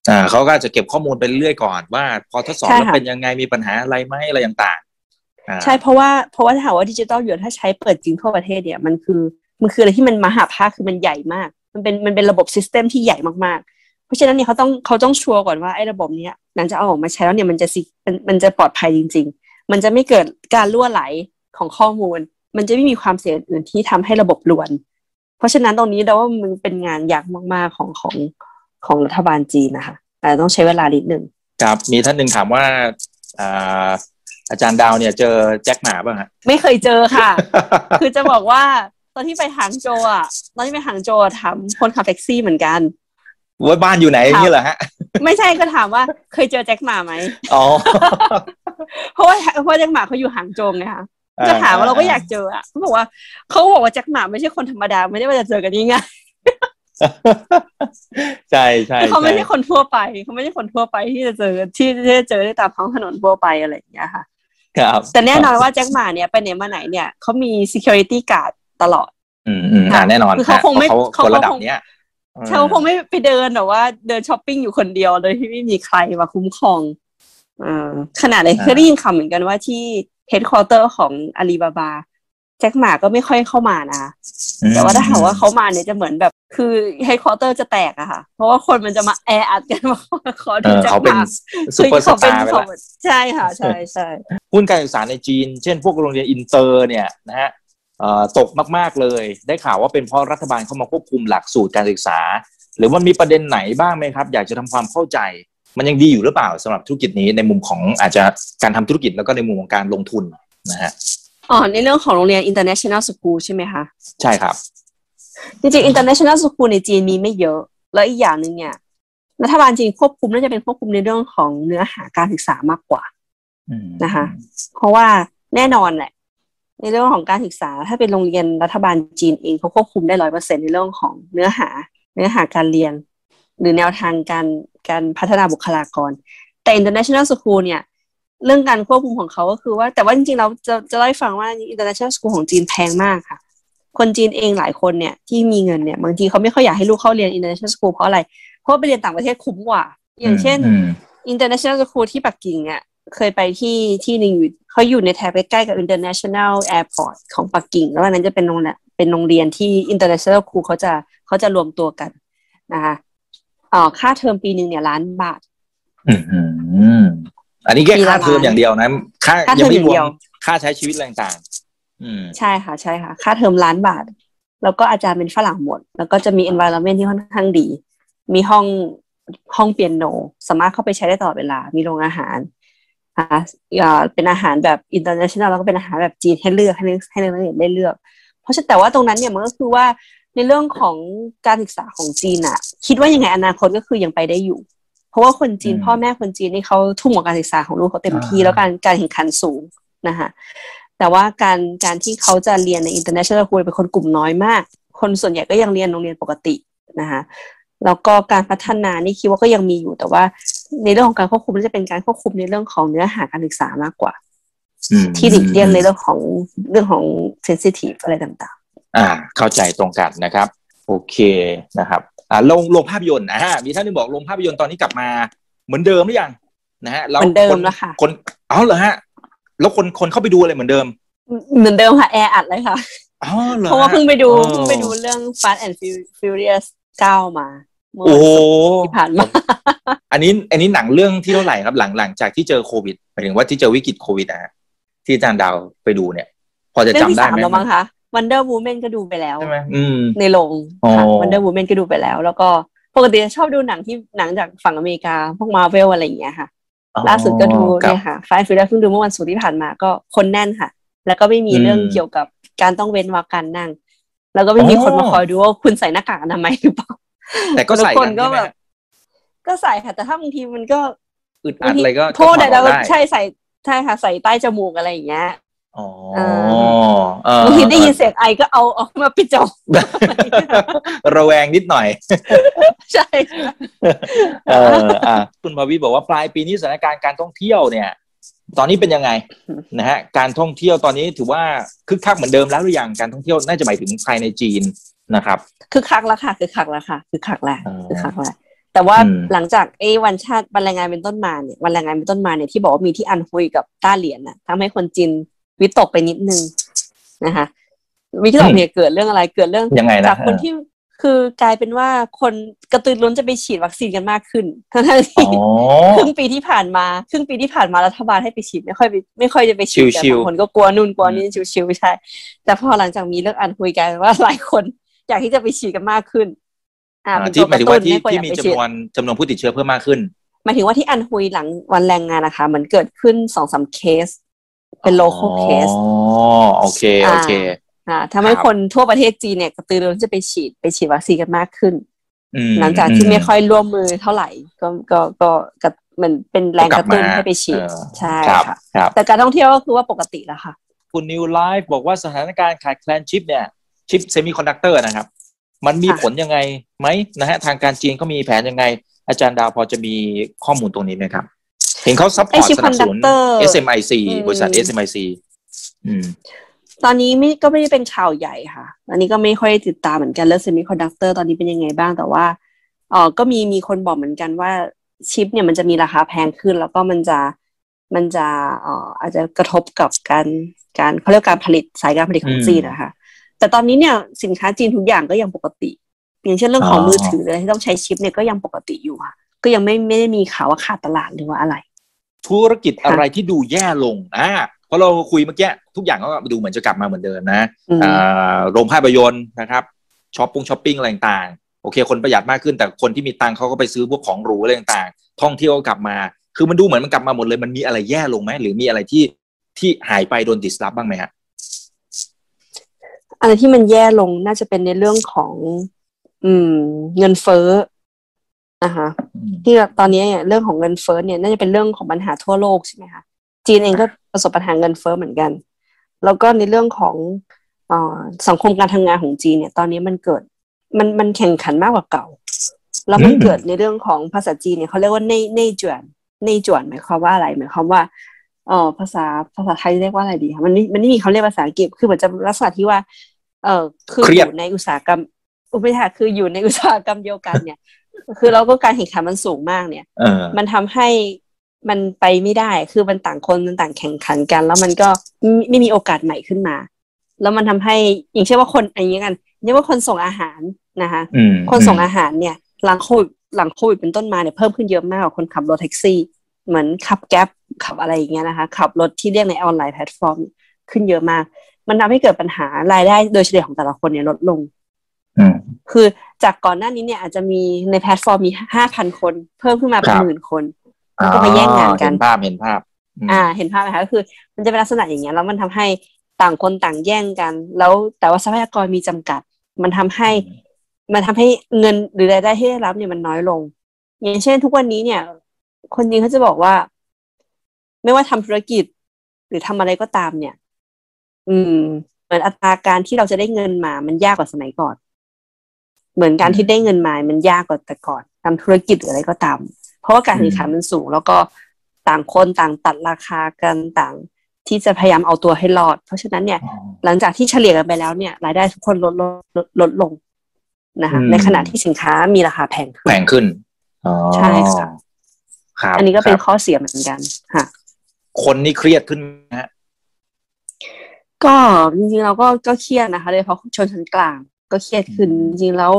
B: อ่าเขาก็จะเก็บข้อมูลไปเรื่อยก่อนว่า พอทดสอบแล้วเป็นยังไงมีปัญหาอะไรไหมอะไรต่าง
C: ๆใช่เพราะว่าเพราะว่าถ้าถามว่าดิจิตอลอยวนถ้าใช้เปิดจริงทั่วประเทศเนี่ยมันคือมันคืออะไรที่มันมหภาคคือมันใหญ่มาก มันเป็นมันเป็นระบบ system ที่ใหญ่มากๆ เพราะฉะนั้นเนี่ยเขาต้องเขาต้องชัวร์ก่อนว่าไอ้ระบบเนี้ยหลังจากเอาออกมาใช้แล้วเนี่ยมันจะมันมันจะปลอดภัยจริง ๆ มันจะไม่เกิดการล่วไหลของข้อมูล มันจะไม่มีความเสี่ยงอื่นที่ทำให้ระบบลวน เพราะฉะนั้นตรงนี้เราว่ามันเป็นงานยากมากๆของของของรัฐบาลจีนนะคะแต่ต้องใช้เวลานิดนึง
B: ครับมีท่านหนึ่งถามว่าอาจารย์ดาวเนี่ยเจอแจ็คหมาบ้างฮะ
C: ไม่เคยเจอค่ะ คือจะบอกว่าต อนที่ไปหางโจอะตอนที่ไปหางโจถามคนขับแท็กซี่เหมือนกัน
B: ว่าบ้านอยู่ไหนนี่เหรอฮะ
C: ไม่ใช่ก็ถามว่าเคยเจอแจ็คหมาไหม
B: อ๋อ
C: เพราะว่าเพราะแจ็คหมาเขาอยู่หางโจงไงคะจะถามว่าเราก็อยากเจออะเขาบอกว่าเขาบอกว่าแจ็คหมาไม่ใช่คนธรรมดาไม่ได้ว่าจะเจอกันง่าย
B: ใช่ใช่
C: เขาไม่ใช่คนทั่วไปเขาไม่ใช่คนทั่วไปที่จะเจอที่จะเจอได้ตามท้องถนนทั่วไปอะไรอย่างเงี้ยค่ะ
B: ครับ
C: แต่แน่นอนว่าแจ็คหมาเนี่ยไปไหนมาไหนเนี่ยเขามี security guard ตลอด
B: อืมอืมแน่นอน
C: คือเขาคงไม่
B: เขาระดับเนี้ย
C: เขาคงไม่ไปเดินหรอว่าเดินช้อปปิ้งอยู่คนเดียวโดยที่ไม่มีใครมาคุ้มครองอ่าขนาดเลยเคยได้ยินคำเหมือนกันว่าที่ headquarter ของอาลีบาบาแจ็คหม่าก็ไม่ค่อยเข้ามานะ แต่ว่าถ้าหากว่าเขามาเนี่ยจะเหมือนแบบ คือ headquarter จะแตกอะค่ะ เพราะว่าคนมันจะมาแออัดกันมาขอดูแจ็คหม่า
B: ซูเปอร์สตาร์ไป
C: แล้วใช่ค่ะ ใช่ใช่
B: หุ้นการศึกษาในจีน เช่นพวกโรงเรียนอินเตอร์เนี่ยนะฮะ ตกมาก ๆเลย ได้ข่าวว่าเป็นเพราะรัฐบาลเข้ามาควบคุมหลักสูตรการศึกษา หรือว่ามีประเด็นไหนบ้างไหมครับ อยากจะทำความเข้าใจ มันยังดีอยู่หรือเปล่าสำหรับธุรกิจนี้ในมุมของอาจจะการทำธุรกิจแล้วก็ในมุมของการลงทุนนะฮะ
C: อ๋อในเรื่องของโรงเรียน international school ใช่ไหมคะ
B: ใช่ครับ
C: จริงๆ international school ในจีนมีไม่เยอะ แล้วอีกอย่างหนึ่งเนี่ยรัฐบาลจีนควบคุมน่าจะเป็นควบคุมในเรื่องของเนื้อหาการศึกษามากกว่านะคะ เพราะว่าแน่นอนแหละ ในเรื่องของการศึกษาถ้าเป็นโรงเรียนรัฐบาลจีนเองเขาควบคุมได้ร้อยเปอร์เซ็นในเรื่องของเนื้อหาเนื้อหาการเรียน หรือแนวทางการการพัฒนาบุคลากร แต่ international school เนี่ยเรื่องการควบคุมของเขาก็คือว่า แต่ว่าจริงๆเราจะจะไล่ฟังว่า international school ของจีนแพงมากค่ะ คนจีนเองหลายคนเนี่ยที่มีเงินเนี่ยบางทีเขาไม่ค่อยอยากให้ลูกเข้าเรียน international school เพราะอะไร เพราะไปเรียนต่างประเทศคุ้มกว่า อย่างเช่น international school ที่ปักกิ่งเนี่ย เคยไปที่ที่หนึ่งอยู่เขาอยู่ในแถบใกล้ๆกับ international airport ของปักกิ่ง แล้วอันนั้นจะเป็นโรงเรียนเป็นโรงเรียนที่ international school เขาจะเขาจะรวมตัวกันนะคะอ๋อค่าเทอมปีหนึ่งเนี่ยล้านบาท
B: อืมอันนี้แค่ค่าเทอมอย่างเดียวนะค่ายังไม่รวมค่าใช้ชีวิตอะไรต่าง
C: ใช่ค่ะ ใช่ค่ะ ค่าเทอมล้านบาท แล้วก็อาจารย์เป็นฝรั่งหมด แล้วก็จะมี environment ที่ค่อนข้างดี มีห้องห้องเปียโน สามารถเข้าไปใช้ได้ตลอดเวลา มีโรงอาหาร อ่าเป็นอาหารแบบ international แล้วก็เป็นอาหารแบบจีนให้เลือกให้ให้นักเรียนได้เลือก เพราะฉะนั้นแต่ว่าตรงนั้นเนี่ยมันก็คือว่าในเรื่องของการศึกษาของจีนอะคิดว่ายังไงอนาคตก็คือยังไปได้อยู่ราะว่าคนจีนพ่อแม่คนจีนนี่เขาทุ่มกับการศึกษาของลูกเขาเต็มที่แล้วการการแข่งขันสูงนะคะแต่ว่าการการที่เขาจะเรียนใน international school เป็นคนกลุ่มน้อยมาก คนส่วนใหญ่ก็ยังเรียนโรงเรียนปกตินะคะ แล้วก็การพัฒนานี่คิดว่าก็ยังมีอยู่แต่ว่า ในเรื่องของการควบคุมจะเป็นการควบคุมในเรื่องของเนื้อหาการศึกษามากกว่าที่หลีกเลี่ยงในเรื่องของเรื่องของเซนซิทีฟอะไรต่าง
B: ๆ อ่า เข้าใจตรงกันนะครับ โอเคนะครับ อ่าลงลงภาพยนตร์อ่ามีท่านนึงบอกลงภาพยนตร์ตอนนี้กลับมา เหมือนเดิมหรือยังนะฮะ
C: แล้วเหมือนเดิมแล้วค่ะ
B: คนเอาเหรอฮะ แล้วคนคนเข้าไปดูอะไรเหมือนเดิม
C: เหมือนเดิมค่ะแอร์อัดเลยค่ะเพราะว่าเพิ่งไปดูเพิ่งไปดูเรื่อง Fast and Furious 9มา
B: โอ้
C: ที่ผ่านมา
B: อันนี้ อันนี้หนังเรื่องที่เท่าไหร่ครับ หลังหลังจากที่เจอโควิดหมายถึงว่าที่เจอวิกฤตโควิดนะที่อาจารย์ดาวไปดูเนี่ย พอจะจำได้ไหมเรื่องที่สาม
C: แล้วมั้งคะ Wonder Woman ก็ดูไปแล้ว
B: ใช่ไหม
C: ในโรงค่ะ Wonder Woman ก็ดูไปแล้ว แล้วก็ปกติชอบดูหนังที่หนังจากฝั่งอเมริกา พวกมาเวลอะไรอย่างเงี้ยค่ะ ล่าสุดก็ดูเนี่ยค่ะไฟฟิลเพิ่งดูเมื่อวันศุกร์ที่ผ่านมาก็คนแน่นค่ะ แล้วก็ไม่มีเรื่องเกี่ยวกับการต้องเว้นวรรคการนั่ง แล้วก็ไม่มีคนมาคอยดูว่าคุณใส่หน้ากากอนามัยหรือเปล่า
B: แต่ก็ใส่
C: คนก็แบบก็ใส่ค่ะ แต่ถ้าบางทีมันก็
B: อึดอัดอะไรก็
C: โทษแต่เราใช่ใส่ใช่ค่ะ ใส่ใต้จมูกอะไรอย่างเงี้ย
B: อ๋
C: บางทีได้ยินเสียงไอก็เอาออกมาปิดจมูก
B: ระแวงนิดหน่อย
C: ใช่
B: เอออะคุณภาวิบอกว่าปลายปีนี้สถานการณ์การท่องเที่ยวเนี่ย ตอนนี้เป็นยังไงนะฮะการท่องเที่ยวตอนนี้ถือว่าคึกคักเหมือนเดิมแล้วหรือยังการท่องเที่ยวน่าจะหมายถึงภายในจีนนะครับ
C: คือคักแล้วค่ะคือคักแล้วค่ะคือคักแล้วคือคักแล้วแต่ว่าหลังจากไอ้วันชาติวันแรงงานเป็นต้นมาเนี่ยวันแรงงานเป็นต้นมาเนี่ยที่บอกว่ามีที่อันฮุยกับต้าเหรียญน่ะทำให้คนจีนวิตกไปนิดนึงนะคะวิตกเนี่ยเกิดเรื่องอะไรเกิดเรื่อง
B: ยังไงนะ
C: จากคนที่ คือกลายเป็นว่าคนกระตือร้นจะไปฉีดวัคซีนกันมากขึ้นทั้งที่ครึ่งปีที่ผ่านมาครึ่งปีที่ผ่านมารัฐบาลให้ไปฉีดไม่ค่อยไม่ค่อยจะไปฉีดแต่บางคนก็กลัวนู่นกลัวนี่ชิวๆใช่แต่พอหลังจากมีเรื่องอันคุยกันว่าหลายคนอยากที่จะไปฉีดกันมากขึ้น
B: อ่าที่หมายถึงว่าที่ที่มีจำนวนจำนวนผู้ติดเชื้อเพิ่มมากขึ้น
C: หมายถึงว่าที่อันฮุยหลังวันแรงงานนะคะ มันเกิดขึ้นสองสามเคส เป็น local case อ๋
B: อโอเคโอเค
C: อ่าทำให้คนทั่วประเทศจีนเนี่ยกระตือรือร้นจะไปฉีดไปฉีดวัคซีนกันมากขึ้นหลังจากที่ไม่ค่อยร่วมมือเท่าไหร่ ก็ก็ก็ก็มันเป็นแรงกระตุ้นให้ไปฉีดใช่ค่ะแต่การท่องเที่ยวก็คือว่าปกติแล้วค่ะ
B: คุณนิวไลฟ์บอกว่าสถานการณ์ขาดแคลนชิปเนี่ย ชิปเซมิคอนดักเตอร์นะครับ มันมีผลยังไงไหมนะฮะทางการจีนเขามีแผนยังไง อาจารย์ดาวพอจะมีข้อมูลตรงนี้ไหมครับ เห็นเขา support สนับสนุน SMIC บริษัท SMIC อืม
C: ตอนนี้ไม่ก็ไม่ได้เป็นข่าวใหญ่ค่ะ อันนี้ก็ไม่ค่อยติดตามเหมือนกันเรื่องเซมิคอนดักเตอร์ตอนนี้เป็นยังไงบ้างแต่ว่าเออก็มีมีคนบอกเหมือนกันว่าชิปเนี่ยมันจะมีราคาแพงขึ้น แล้วก็มันจะมันจะเอ่ออาจจะกระทบกับการการเขาเรียกการผลิตสายการผลิตของจีนนะคะแต่ตอนนี้เนี่ยสินค้าจีนทุกอย่างก็ยังปกติ อย่างเช่นเรื่องของมือถืออะไรที่ต้องใช้ชิปเนี่ยก็ยังปกติอยู่ค่ะ ก็ยังไม่ไม่ได้มีข่าวว่าขาดตลาดหรือว่าอะไร
B: ธุรกิจอะไรที่ดูแย่ลงอ่า เพราะเราคุยเมื่อกี้ทุกอย่างก็ดูเหมือนจะกลับมาเหมือนเดิมนะโรงภาพยนตร์นะครับช้อปปิ้งช้อปปิ้งอะไรต่างๆโอเค คนประหยัดมากขึ้นแต่คนที่มีตังเขาก็ไปซื้อพวกของหรูอะไรต่างๆท่องเที่ยวกลับมา คือมันดูเหมือนมันกลับมาหมดเลยมันมีอะไรแย่ลงไหมหรือมีอะไรที่ที่หายไปโดนดิสลอฟบ้างไหมฮะ
C: อะไรที่มันแย่ลงน่าจะเป็นในเรื่องของ อืม เงินเฟ้อนะคะที่ตอนนี้เนี่ยเรื่องของเงินเฟ้อเนี่ย น่าจะเป็นเรื่องของปัญหาทั่วโลกใช่ไหมคะ จีนเองก็ประสบปัญหาเงินเฟ้อเหมือนกัน แล้วก็ในเรื่องของอสังคมการทำงานของจีนเนี่ย ตอนนี้มันเกิดมันมันแข่งขันมากกว่าเก่า แล้วมันเกิดในเรื่องของภาษาจีนเนี่ยเขาเรียกว่าเน่เน่จวนเน่จวนหมายความว่าอะไรหมายความว่าเออภาษาภาษาไทยเรียกว่าอะไรดีคะมันมันไม่มีเขาเรียกภาษาอังกฤษคือเหมือนจะลักษณะที่ว่า เออคืออยู่ในอุตสาหกรรมอุปทานคืออยู่ในอุตสาหกรรมเดียวกันเนี่ย คือเราก็การแข่งขันมันสูงมากเนี่ย มันทำให้ มันไปไม่ได้ คือมันต่างคนมันต่างแข่งขันกัน แล้วมันก็ไม่มีโอกาสใหม่ขึ้นมา แล้วมันทำให้อย่างเช่นว่าคนอย่างนี้กันเรียกว่าคนส่งอาหารนะคะคนส่งอาหารเนี่ยหลังโควิดหลังโควิดเป็นต้นมาเนี่ยเพิ่มขึ้นเยอะมากกว่าคนขับรถแท็กซี่ เหมือนขับ Grab ขับอะไรอย่างเงี้ยนะคะ ขับรถที่เรียกในออนไลน์แพลตฟอร์ม ขึ้นเยอะมาก มันทำให้เกิดปัญหารายได้โดยเฉลี่ยของแต่ละคนเนี่ยลดลงคือจากก่อนหน้านี้เนี่ยอาจจะมีในแพลตฟอร์มมีห้าพันคน เพิ่มขึ้นมาเป็นหมื่นคน แล้วก็ไปแย่งงานกัน
B: เห็นภาพเห็นภาพ
C: อ่า เห็นภาพไหมคะก็คือ มันจะเป็นลักษณะอย่างเงี้ยแล้วมันทำให้ต่างคนต่างแย่งกัน แล้วแต่ว่าทรัพยากรมีจำกัด มันทำให้ มันทำให้เงินหรือรายได้ที่ได้รับเนี่ยมันน้อยลง อย่างเช่น ทุกวันนี้เนี่ย คนจีนเขาจะบอกว่า ไม่ว่าทำธุรกิจ หรือทำอะไรก็ตามเนี่ย อืม เหมือนอัตราการที่เราจะได้เงินมา มันยากกว่าสมัยก่อน เหมือนการที่ได้เงินมา มันยากกว่าแต่ก่อนทำธุรกิจหรืออะไรก็ตาม เพราะว่าการแข่งขันมันสูง แล้วก็ต่างคนต่างตัดราคากันต่างที่จะพยายามเอาตัวให้รอด เพราะฉะนั้นเนี่ย หลังจากที่เฉลี่ยกันไปแล้วเนี่ย รายได้ทุกคนลดลดลดลงนะคะในขณะที่สินค้ามีราคาแพงขึ้น
B: แพงขึ้น
C: ใช่ค่ะครับอันนี้ก็เป็นข้อเสียเหมือนกันค่ะ
B: คนนี่เครียดขึ้นฮะ
C: ก็จริงๆเราก็ก็เครียดนะคะโดยเฉพาะชนชั้นกลาง ก็เครียดขึ้นจริงๆแล้ว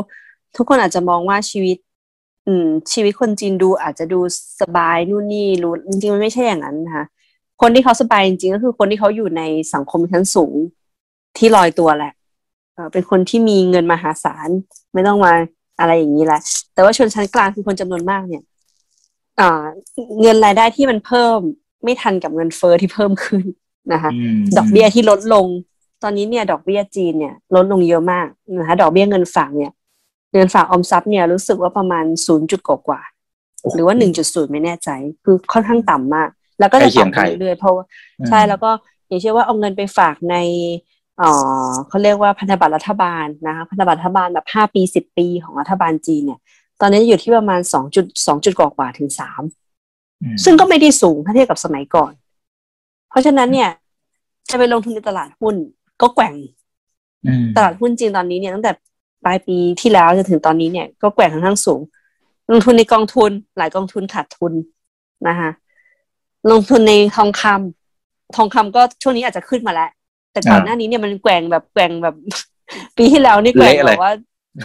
C: ทุกคนอาจจะมองว่าชีวิต อืม ชีวิตคนจีนดูอาจจะดูสบายนู่นนี่รู้จริงๆมันไม่ใช่อย่างนั้นนะคะคนที่เขาสบายจริงๆก็คือคนที่เขาอยู่ในสังคมชั้นสูงที่ลอยตัวแหละเป็นคนที่มีเงินมหาศาลไม่ต้องมาอะไรอย่างนี้แหละแต่ว่าชนชั้นกลางคือคนจำนวนมากเนี่ยอ่าเงินรายได้ที่มันเพิ่มไม่ทันกับเงินเฟอ้อที่เพิ่มขึ้นนะคะดอกเบี้ยที่ลดลง ตอนนี้เนี่ย ดอกเบี้ยจีนเนี่ยลดลงเยอะมากนะคะดอกเบี้ยเงินฝากเนี่ย เงินฝากออมทรัพย์เนี่ยรู้สึกว่าประมาณศูนย์จุดกว่า หรือว่าหนึ่งจุดศูนย์ไม่แน่ใจ คือค่อนข้างต่ำมาก แล้วก็จะต่ำไปเรื่อยๆเพราะใช่แล้วก็อย่างเช่นว่าเอาเงินไปฝากในอ๋อเขาเรียกว่าพันธบัตรรัฐบาลนะคะพันธบัตรรัฐบาลแบบห้าปีสิบปีของรัฐบาลจีนเนี่ย ตอนนี้อยู่ที่ประมาณสองจุดสองจุดกว่าถึงสามซึ่งก็ไม่ได้สูงถ้าเทียบกับสมัยก่อน เพราะฉะนั้นเนี่ย จะไปลงทุนในตลาดหุ้นก็แกว่ง
B: อืม
C: ตลาดหุ้นจีนตอนนี้เนี่ยตั้งแต่ ปลายปีที่แล้วจนถึงตอนนี้เนี่ยก็แกว่งค่อนข้างสูง ลงทุนในกองทุนหลายกองทุนขาดทุนนะคะลงทุนในทองคำทองคำก็ช่วงนี้อาจจะขึ้นมาแล้ว แต่ก่อน
B: อ่า
C: หน้านี้เนี่ยมันแกว่งแบบแกว่งแบบ ปีที่แล้วนี่แกว่ง
B: เละเลย
C: แบบว่า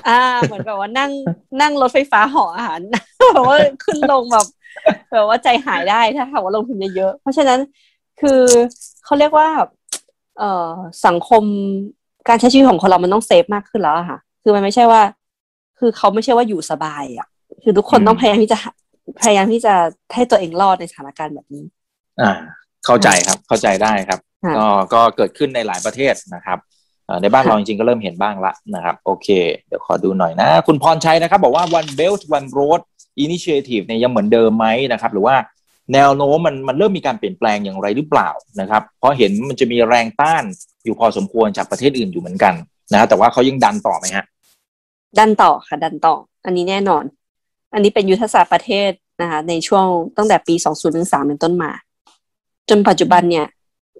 C: อ่า เหมือนแบบว่านั่งนั่งรถไฟฟ้าห่ออาหารแบบว่าขึ้นลงแบบแบบว่าใจหายได้ถ้าหากว่าลงทุนเยอะๆเพราะฉะนั้นคือเขาเรียกว่า เอ่อสังคมการใช้ชีวิตของคนเรามันต้องเซฟมากขึ้นแล้วอะค่ะ คือมันไม่ใช่ว่า คือเขาไม่ใช่ว่าอยู่สบายอะ คือทุกคน
B: อืม
C: ต้องพยายามที่จะหาพยายามที่จะให้ตัวเองรอดในสถานการณ์แบบนี้
B: อ่า เข้าใจครับเข้าใจได้ครับ
C: ค่ะ
B: ก็ก็เกิดขึ้นในหลายประเทศนะครับเอ่อในบ้าน
C: ค่ะ
B: เราจริงๆก็เริ่มเห็นบ้างละนะครับ โอเค เดี๋ยวขอดูหน่อยนะ คุณพรชัยนะครับ บอกว่า one belt one road initiative เนี่ยยังเหมือนเดิมไหมนะครับ หรือว่าแนวโน้มมันมันเริ่มมีการเปลี่ยนแปลงอย่างไรหรือเปล่านะครับ เพราะเห็นมันจะมีแรงต้านอยู่พอสมควรจากประเทศอื่นอยู่เหมือนกันนะฮะแต่ว่าเขายังดันต่อไหมฮะ
C: ดันต่อค่ะ ดันต่อ อันนี้แน่นอน อันนี้เป็นยุทธศาสตร์ประเทศนะคะในช่วงตั้งแต่ปี 2013 เป็นต้นมา จนปัจจุบันเนี่ย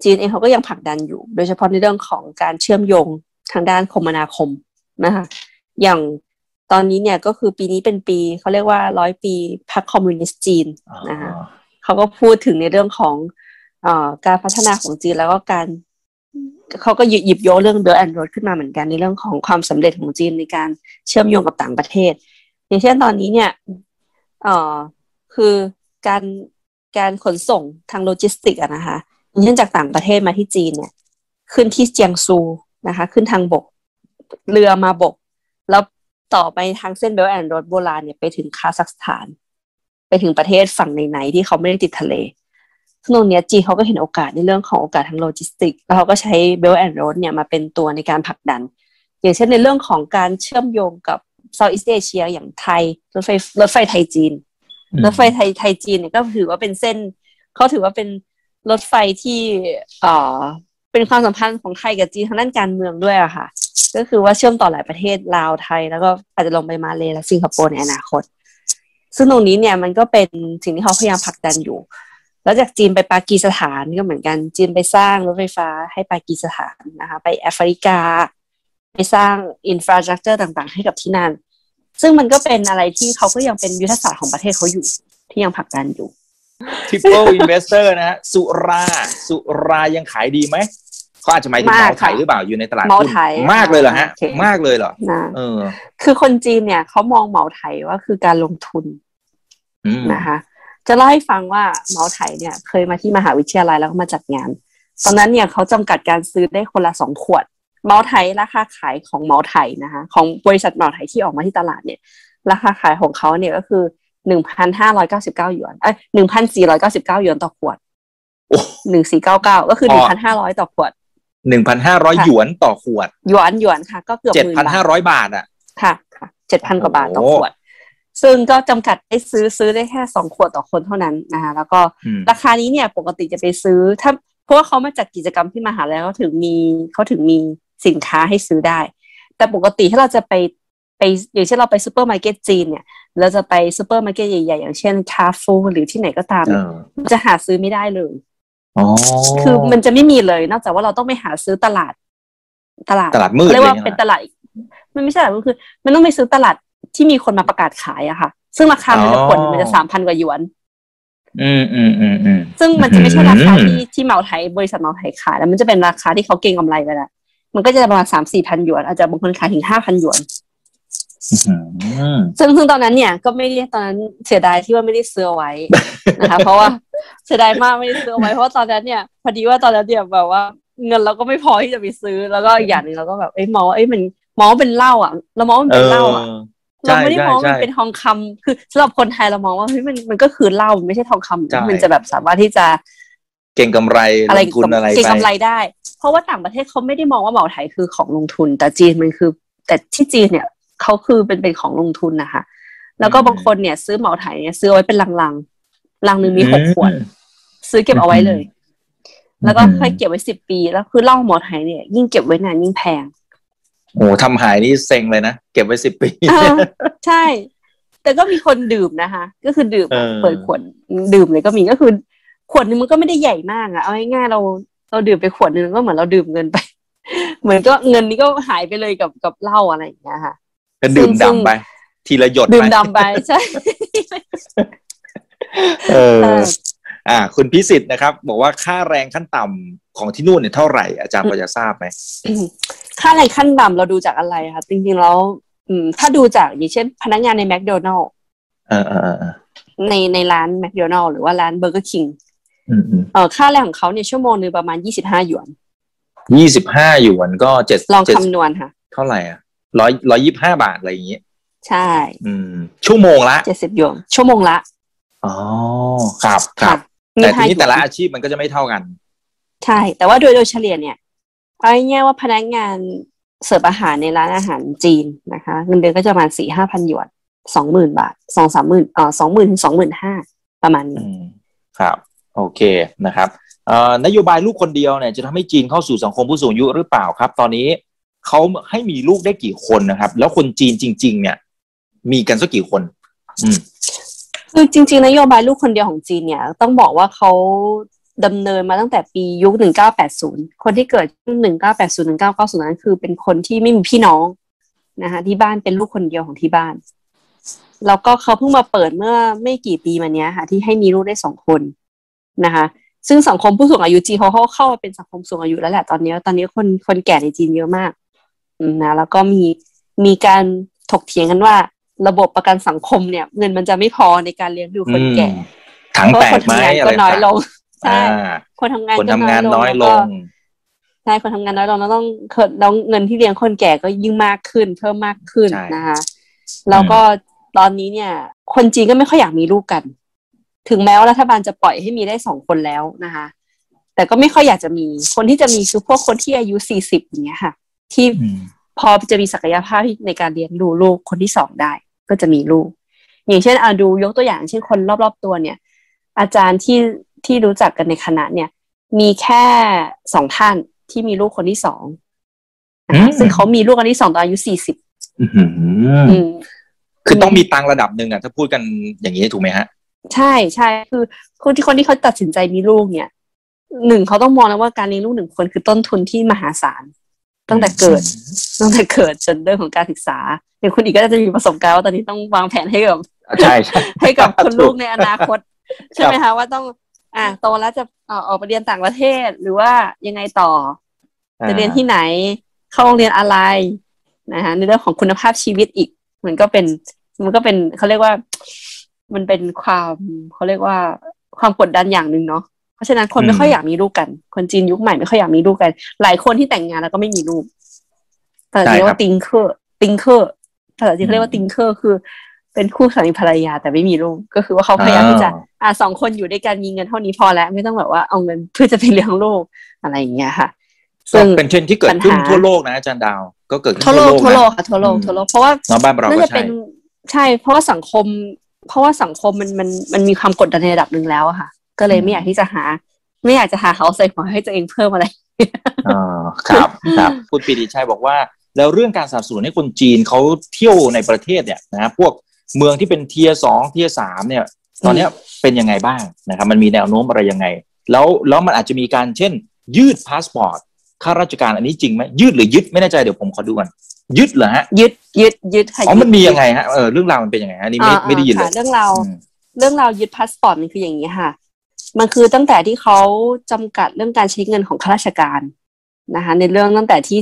C: จีนเองเขาก็ยังผลักดันอยู่ โดยเฉพาะในเรื่องของการเชื่อมโยงทางด้านคมนาคมนะคะอย่างตอนนี้เนี่ยก็คือปีนี้เป็นปีเขาเรียกว่าร้อยปีพรรคคอมมิวนิสต์จีนนะคะเขาก็พูดถึงในเรื่องของเออการพัฒนาของจีนแล้วก็การ เขาก็หยิบยกเรื่อง Belt and Road ขึ้นมาเหมือนกันในเรื่องของความสำเร็จของจีนในการเชื่อมโยงกับต่างประเทศ อย่างเช่นตอนนี้เนี่ยเออคือการการขนส่งทางโลจิสติกอะนะคะอย่างเช่นจากต่างประเทศมาที่จีนเนี่ย ขึ้นที่เจียงซูนะคะ ขึ้นทางบก เรือมาบก แล้วต่อไปทางเส้น Belt and Road โบราณเนี่ยไปถึงคาซัคสถาน ไปถึงประเทศฝั่งไหนๆที่เขาไม่ได้ติดทะเล ซึ่งตรงเนี้ยจีนเขาก็เห็นโอกาสในเรื่องของโอกาสทางโลจิสติก แล้วเขาก็ใช้ Belt and Road เนี่ยมาเป็นตัวในการผลักดัน อย่างเช่นในเรื่องของการเชื่อมโยงกับ Southeast Asia อย่างไทยรถไฟรถไฟไทยจีนรถไฟไทยไทยจีนเนี่ยก็ถือว่าเป็นเส้นเขาถือว่าเป็นรถไฟที่เอ่อเป็นความสัมพันธ์ของไทยกับจีนทางด้านการเมืองด้วยอะค่ะ ก็คือว่าเชื่อมต่อหลายประเทศลาวไทย แล้วก็อาจจะลงไปมาเลและสิงคโปร์ในอนาคต ซึ่งตรงนี้เนี่ยมันก็เป็นสิ่งที่เขาพยายามผลักดันอยู่ แล้วจากจีนไปปากีสถานก็เหมือนกัน จีนไปสร้างรถไฟฟ้าให้ปากีสถานนะคะ ไปแอฟริกา ไปสร้าง infrastructure ต่างๆ ให้กับที่นั่น ซึ่งมันก็เป็นอะไรที่เขาก็ยังเป็นยุทธศาสตร์ของประเทศเขาอยู่ ที่ยังผลักดันอยู่
B: Triple Investor นะฮะสุรา สุรายังขายดีไหมเขาอาจจะหมายถึง
C: มาก
B: เมาไทย
C: ค่ะ
B: หรือเปล่าอยู่ในตลาด
C: เมา
B: หุ้น
C: ไทย
B: มากเลยเหรอฮะ
C: โอเค
B: มากเลยเหรอ
C: นะ
B: เออ
C: คือคนจีนเนี่ยเขามองเหมาไทยว่าคือการลงทุน
B: อืม
C: นะคะ จะเล่าให้ฟังว่าเหมาไทยเนี่ยเคยมาที่มหาวิทยาลัยแล้วก็มาจัดงาน ตอนนั้นเนี่ยเขาจำกัดการซื้อได้คนละสองขวดเหมาไทยราคาขายของเหมาไทยนะคะ ของบริษัทเหมาไทยที่ออกมาที่ตลาดเนี่ย ราคาขายของเขาเนี่ยก็คือหนึ่งพันห้าร้อยเก้าสิบเก้าหยวนเอ้ยหนึ่งพันสี่ร้อยเก้าสิบเก้าหยวนต่อขวด
B: โอ้
C: หนึ่งสี่เก้าเก้าก็คือหนึ่งพันห้าร้อยต่อขวด
B: หนึ่งพันห้าร้อย
C: ค่ะ
B: หยวนต่อขวด
C: หยวนหยวนค่ะ ก็เกือบ
B: เจ็ด
C: หมื่น
B: พัน
C: บา
B: ห้า
C: ท
B: ร้อยบาทอะ
C: ค่ะค่ะเจ็ดพันกว่าบาทต่อ
B: โอ้
C: ขวด ซึ่งก็จำกัดให้ซื้อซื้อได้แค่สองขวดต่อคนเท่านั้นนะคะแล้วก็
B: อืม
C: ราคานี้เนี่ยปกติจะไปซื้อ ถ้าเพราะว่าเขามาจัดกิจกรรมที่มหาลัยเขาถึงมีเขาถึงมีสินค้าให้ซื้อได้ แต่ปกติถ้าเราจะไปไปอย่างเช่นเราไปซูเปอร์มาร์เก็ตจีนเนี่ยเราจะไปซูเปอร์มาร์เก็ตใหญ่ๆ อย่างเช่นคาฟูหรือที่ไหนก็ตาม
B: เอ
C: เนี่ย
B: อ
C: มันจะหาซื้อไม่ได้เลย
B: อ๋อ
C: คือมันจะไม่มีเลย นอกจากว่าเราต้องไปหาซื้อตลาด ตลาด
B: ตลาดมืด
C: เรียกว่า
B: เลยใช่ไหม
C: เป็นตลาดอีกมันไม่ใช่ตลาดมืดคือ มันต้องไปซื้อตลาด ที่มีคนมาประกาศขายอะค่ะ ซึ่งราคามันจะ
B: อ๋อ
C: ผลมันจะสามพันกว่าหยวน
B: อืมอืมอืมอืม
C: ซึ่งมันจะไม่ใช่ราคา
B: อืม
C: ที่ที่เหมาไทยบริษัทเหมาไทยขายแล้วมันจะเป็นราคาที่เขาเก็งกำไรไปแล้วมันก็จะประมาณสามสี่พันหยวน อาจจะบางคนขายถึงห้าพันหยวน
B: อืม
C: ซึ่งซึ่งตอนนั้นเนี่ยก็ไม่ได้ตอนนั้นเสียดายที่ว่าไม่ได้ซื้อเอาไว้นะคะเพราะว่าเสียดายมากไม่ได้ซื้อเอาไว้เพราะว่าตอนนั้นเนี่ยพอดีว่าตอนนั้นเนี่ยแบบว่าเงินเราก็ไม่พอที่จะไปซื้อแล้วก็อีกอย่างหนึ่งเราก็แบบเอ้ยมองว่าเอ้ยมันมองว่าเป็นเหล้าอะเรามองว่ามัน
B: เอ
C: เป็น
B: อ
C: เหล้าอะ
B: ใช่
C: เราไม่ได้มองว่า
B: ใช่
C: มันเป็นทองคำคือสำหรับคนไทยเรามองว่าเฮ้ยมันมันก็คือเหล้ามันไม่ใช่ทองคำ
B: ใช่
C: มันจะแบบสามารถที่จะ
B: เก่งกำไร
C: อะไร
B: ลงทุนอะไร
C: เก็ง
B: ไป
C: กำไรได้ เพราะว่าต่างประเทศเขาไม่ได้มองว่าเหมาไทยคือของลงทุน แต่จีนมันคือ แต่ที่จีนเนี่ยเขาคือเป็นเป็นของลงทุนนะคะ แล้วก็บางคนเนี่ยซื้อเหมาไทยเนี่ยซื้อเอาไว้เป็นลังๆลังหนึ่งมีหกขวด ซื้อเก็บเอาไว้เลย แล้วก็ค่อยเก็บไว้สิบปี แล้วคือเหล้าเหมาไทยเนี่ย ยิ่งเก็บไว้นานยิ่งแพง
B: โอ้ทำหายนี่เซ็งเลยนะ เก็บไว้สิบปี
C: อ่าใช่ แต่ก็มีคนดื่มนะคะ ก็คือดื่มอะ
B: เออ
C: เปิดขวดดื่มเลยก็มีก็คือ ขวดนึงมันก็ไม่ได้ใหญ่มากอะเอาง่ายๆเราเราดื่มไปขวดนึงก็เหมือนเราดื่มเงินไป เหมือนก็เงินนี้ก็หายไปเลยกับกับเหล้าอะไรอย่างเงี้ยค่ะ
B: ก็ดื่มดำไป ทีละหยด
C: ดื่มดำไปใช่
B: เอออ่า คุณพิสิทธิ์นะครับ บอกว่าค่าแรงขั้นต่ำ ของที่นู่นเนี่ยเท่าไหร่อาจารย์พอจะทราบไหม
C: ค่าแรงขั้นต่ำเราดูจากอะไรคะจริงๆแล้วอืมถ้าดูจากอย่างเช่น พนักงานในแมคโดนัลล์
B: เออเออเออ
C: ในในร้านแมคโดนัลล์หรือว่าร้านเบอร์เกอร์คิง
B: อืมอืม
C: เอ่อค่าแรงของเขาเนี่ยชั่วโมงหนึงประมาณยี่สิบห้าหยวน
B: ยี่สิบห้าหยวนก็เจ็ด
C: ลอง
B: เจ็ด
C: คำนวณค่ะ
B: เท่าไหร่อะร้อยร้อยยี่สิบห้าบาทอะไรอย่างงี้
C: ใช่
B: อืม ชั่วโมงละ
C: เจ็ดสิบหยวนชั่วโมงละ
B: อ๋อครับครับ
C: มี
B: แต่ที
C: ห้าหย
B: นี้
C: วน
B: แต่ละอาชีพมันก็จะไม่เท่ากัน
C: ใช่ แต่ว่าโดยโดยเฉลี่ยเนี่ยเอาง่ายๆว่าพนักงานเสิร์ฟอาหารในร้านอาหารจีนนะคะเงินเดือนก็จะประมาณสี่ห้าพันหยวนสองหมื่นบาทสองสามหมื่นเอ่อสองหมื่นถึงสองหมื่นห้าประมาณ
B: อื
C: นี้
B: มครับ โอเคนะครับเอ่อนโยบายลูกคนเดียวเนี่ยจะทำให้จีนเข้าสู่สังคมผู้สูงอายุหรือเปล่าครับ ตอนนี้เขาให้มีลูกได้กี่คนนะครับ แล้วคนจีนจริง ๆ เนี่ย มีกันสักกี่คน อืม
C: คือจริง ๆ นโยบายลูกคนเดียวของจีนเนี่ย ต้องบอกว่าเขา ดำเนินมาตั้งแต่ปียุค 1980 คนที่เกิดช่วง1980 1990 นั้นคือเป็นคนที่ไม่มีพี่น้องนะคะที่บ้านเป็นลูกคนเดียวของที่บ้าน แล้วก็เขาเพิ่งมาเปิดเมื่อไม่กี่ปีมาเนี้ยค่ะ ที่ให้มีลูกได้สองคนนะคะ ซึ่งสังคมผู้สูงอายุจีนเขาเข้ามาเป็นสังคมสูงอายุแล้วแหละตอนนี้ ตอนนี้คนคนแก่ในจีนเยอะมากอืมนะแล้วก็มีมีการถกเถียงกันว่า ระบบประกันสังคมเนี่ย เงินมันจะไม่พอในการเลี้ยงดูคนแก่
B: ถัง
C: เพราะ
B: แต
C: ค
B: ก
C: น
B: ไหม
C: ทำงาน
B: อะไร
C: ก็น้อยลง ใช่
B: อ่า
C: คนทำงาน
B: คน
C: ก็
B: ทำงานน้อยล
C: แวก็
B: ง
C: ใช่คนทำงานน้อยลงแล้วต้องแล้วเงินที่เลี้ยงคนแก่ก็ยิ่งมากขึ้น เพิ่มมากขึ้น
B: ใช่
C: นะคะแล้วก็ตอนนี้เนี่ย คนจีนก็ไม่ค่อยอยากมีลูกกัน ถึงแม้ว่ารัฐบาลจะปล่อยให้มีได้สองคนแล้วนะคะ แต่ก็ไม่ค่อยอยากจะมี คนที่จะมีคือพวกคนที่อายุสี่สิบอย่างเงี้ยค่ะ ที่
B: อืม
C: พอจะมีศักยภาพในการเลี้ยงดูลูกคนที่สองได้ ก็จะมีลูก อย่างเช่นอาดูยกตัวอย่างเช่นคนรอบๆตัวเนี่ย อาจารย์ที่ ที่รู้จักกันในคณะเนี่ย มีแค่สองท่านที่มีลูกคนที่สองนะคะซึ่งเขามีลูกคนที่สองตอนอายุสี่สิบ
B: อื้อหือ
C: อืม
B: คือต้องมีตังค์ระดับหนึ่งอะ ถ้าพูดกันอย่างนี้ถูกไหมฮะ
C: ใช่ใช่คือคนที่คนที่เขาตัดสินใจมีลูกเนี่ยหนึ่งเขาต้องมองแล้วว่าการเลี้ยงลูกหนึ่งคนคือต้นทุนที่มหาศาลตั้งแต่เกิดตั้งแต่เกิดจนเรื่องของการศึกษาอย่างคุณอีกก็จะมีประสบการณ์ว่าตอนนี้ต้องวางแผนให้กับ
B: ใช่ใช่
C: ให้กับคุณลูกในอนาคต ใช่ไหมคะว่าต้อง อ่าโตแล้วจะเอ่อออกไปเรียนต่างประเทศหรือว่ายังไงต่อ จะเรียนที่ไหนเข้าโรงเรียนอะไรนะคะในเรื่องของคุณภาพชีวิตอีก มันก็เป็นมันก็เป็นเขาเรียกว่ามันเป็นความเขาเรียกว่าความกดดันอย่างหนึ่งเนาะเพราะฉะนั้นคนไม่ค่อยอยากมีลูกกัน คนจีนยุคใหม่ไม่ค่อยอยากมีลูกกัน หลายคนที่แต่งงานแล้วก็ไม่มีลูกภาษาจีนเรียกว่า 丁克 丁克 ภาษาจีนเขาเรียกว่า 丁克 คือ เป็นคู่สามีภรรยาแต่ไม่มีลูกก็คือว่าเขาพยายามที่จะ อ่าสองคนอยู่ด้วยกันมีเงินเท่านี้พอแล้ว ไม่ต้องแบบว่าเอาเงินเพื่อจะไปเลี้ยงลูกอะไรอย่างเงี้ยค่ะ
B: ซึ่
C: ซึ่
B: งซึ่
C: ง
B: เป็นเทรนด์ที่เกิดขึ้น
C: ปัญหา
B: ทั่วโลกนะอาจารย์ดาว ก็เกิดขึ้น
C: ทั่วโลกทั่วโลก
B: นะ
C: ค่ะทั่วโลก
B: อืม
C: ทั่วโลกเพราะว่า
B: เนาะบ้านเรา
C: น่า
B: ก็
C: จะ
B: ใช่
C: เป็นใช่ เพราะว่าสังคม เพราะว่าสังคมมันมันมันมีความกดดันในระดับหนึ่งแล้วอะค่ะ ก็เลยไม่อยากที่จะหา ไม่อยากจะหาเหาใส่หัวให้ตัวเองเพิ่มอะไร
B: อ่าครับครับคุณปีติชัยบอกว่าแล้วเรื่องการสนับสนุนให้คนจีนเขาเที่ยวในประเทศเนี่ยนะพวก เมืองที่เป็นเทียสองเทียสามเนี่ย ตอนเนี้ยเป็นยังไงบ้างนะครับ มันมีแนวโน้มอะไรยังไง แล้วแล้วมันอาจจะมีการเช่น ยืดพาสปอร์ตข้าราชการอันนี้จริงไหมยืดหรือยึดไม่แน่ใจเดี๋ยวผมขอดูกันยึดเหรอฮะ
C: ยึดยึดยึดค่ะ
B: อ๋อมันมี
C: ด
B: ยังไงฮะเออเรื่องราวมันเป็นยังไงฮะอันนี่ไม่
C: อ่า
B: ไม่ได้ยินเล
C: ค่ะ
B: ย
C: เรื่องราว
B: อืม
C: เรื่องราวยึดพาสปอร์ตมันคืออย่างนี้ค่ะ มันคือตั้งแต่ที่เขาจำกัดเรื่องการใช้เงินของข้าราชการนะคะ ในเรื่องตั้งแต่ที่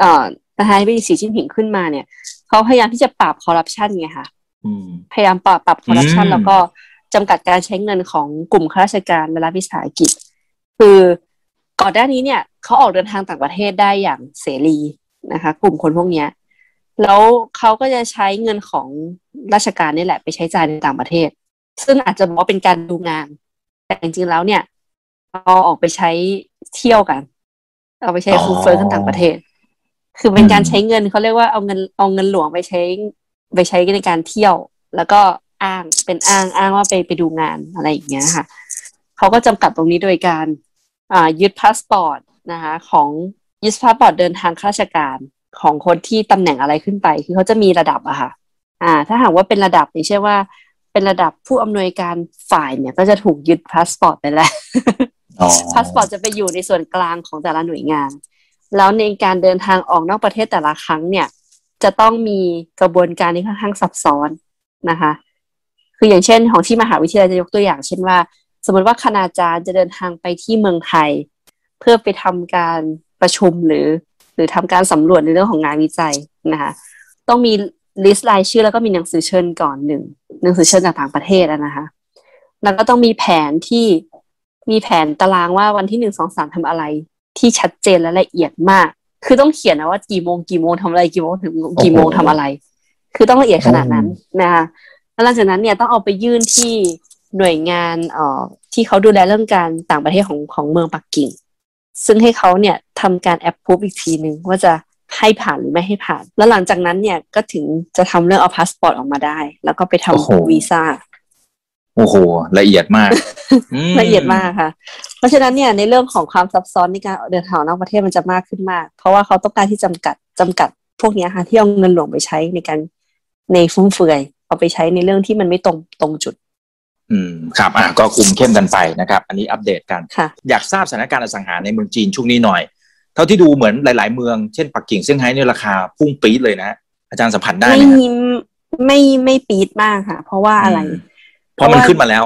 C: เอ่อ ประธานาธิบดีสีจิ้นผิงขึ้นมาเนี่ยเขาพยายามที่จะปราบคอร์รัปชันไงค่ะ
B: อืม
C: พยายามปราบปรับคอร์รัปชัน
B: อืม
C: แล้วก็จำกัดการใช้เงินของกลุ่มข้าราชการและรัฐวิสาหกิจ คือก่อนหน้านี้เนี่ยเขาออกเดินทางต่างประเทศได้อย่างเสรีนะคะ กลุ่มคนพวกเนี้ย แล้วเขาก็จะใช้เงินของราชการนี่แหละ ไปใช้จ่ายในต่างประเทศ ซึ่งอาจจะบอกว่าเป็นการดูงาน แต่จริงๆแล้วเนี่ยเอาออกไปใช้เที่ยวกัน เอาไปใช้
B: อ๋อ
C: ฟู่ฟ่ากันต่างประเทศ คือเป็นการใช้เงินเขาเรียกว่าเอาเงินเอาเงินหลวงไปใช้ไปใช้ในการเที่ยว แล้วก็อ้างเป็นอ้างอ้างว่าไปไปดูงานอะไรอย่างเงี้ยค่ะเขาก็จำกัดตรงนี้โดยการอ่ายึดพาสปอร์ตนะคะของยึดพาสปอร์ตเดินทางข้าราชการของคนที่ตำแหน่งอะไรขึ้นไป คือเขาจะมีระดับอะค่ะ อ่า ถ้าหากว่าเป็นระดับอย่างเช่นว่าไปเป็นระดับผู้อำนวยการฝ่ายเนี่ย ก็จะถูกยึดพาสปอร์ตไปแล้วพาสปอร์ตจะไปอยู่ในส่วนกลางของแต่ละหน่วยงาน แล้วในการเดินทางออกนอกประเทศแต่ละครั้งเนี่ย จะต้องมีกระบวนการที่ค่อนข้างซับซ้อนนะคะ คืออย่างเช่น ของที่มหาวิทยาลัยจะยกตัวอย่าง เช่นว่า สมมติว่าคณาจารย์จะเดินทางไปที่เมืองไทย เพื่อไปทำการประชุมหรือ หรือทำการสำรวจในเรื่องของงานวิจัยนะคะต้องมีลิสต์รายชื่อแล้วก็มีหนังสือเชิญก่อนหนึ่งหนังสือเชิญจากต่างประเทศนะคะ แล้วก็ต้องมีแผนที่มีแผนตารางว่าวันที่หนึ่งสองสามทำอะไร ที่ชัดเจนและละเอียดมาก คือต้องเขียนนะว่ากี่โมงกี่โมงทำอะไรกี่โมงถึงกี่โมงทำอะไร คือต้องละเอียดขนาดนั้นนะคะแล้วหลังจากนั้นเนี่ยต้องเอาไปยื่นที่หน่วยงานเอ่อที่เขาดูแลเรื่องการต่างประเทศของของเมืองปักกิ่ง ซึ่งให้เขาเนี่ยทำการแอปพูฟอีกทีหนึ่งว่าจะให้ผ่านหรือไม่ให้ผ่าน แล้วหลังจากนั้นเนี่ยก็ถึงจะทำเรื่องเอาพาสปอร์ตออกมาได้ แล้วก็ไปทำวีซ่า
B: โอ้โหละเอียดมาก
C: ละเอียดมากค่ะ เพราะฉะนั้นเนี่ยในเรื่องของความซับซ้อนในการเดินทางนอกประเทศมันจะมากขึ้นมาก เพราะว่าเขาต้องการที่จำกัดจำกัดพวกนี้ค่ะที่เอาเงินหลวงไปใช้ในการในฟุ่มเฟือย เอาไปใช้ในเรื่องที่มันไม่ตรงตรงจุด
B: อืมครับอะก็คุมเข้มกันไปนะครับ อันนี้อัปเดตกัน อยากทราบสถานการณ์อสังหาในเมืองจีนช่วงนี้หน่อย เท่าที่ดูเหมือนหลาย ๆ เมืองเช่นปักกิ่งเซี่ยงไฮ้เนี่ยราคาพุ่งปี๊ดเลยนะอาจารย์สัมผัสได้ไหมไม่
C: ไม่ไม่ปี๊ดมากค่ะ เพราะว่าอะไร
B: เพราะมันขึ้นมาแล้ว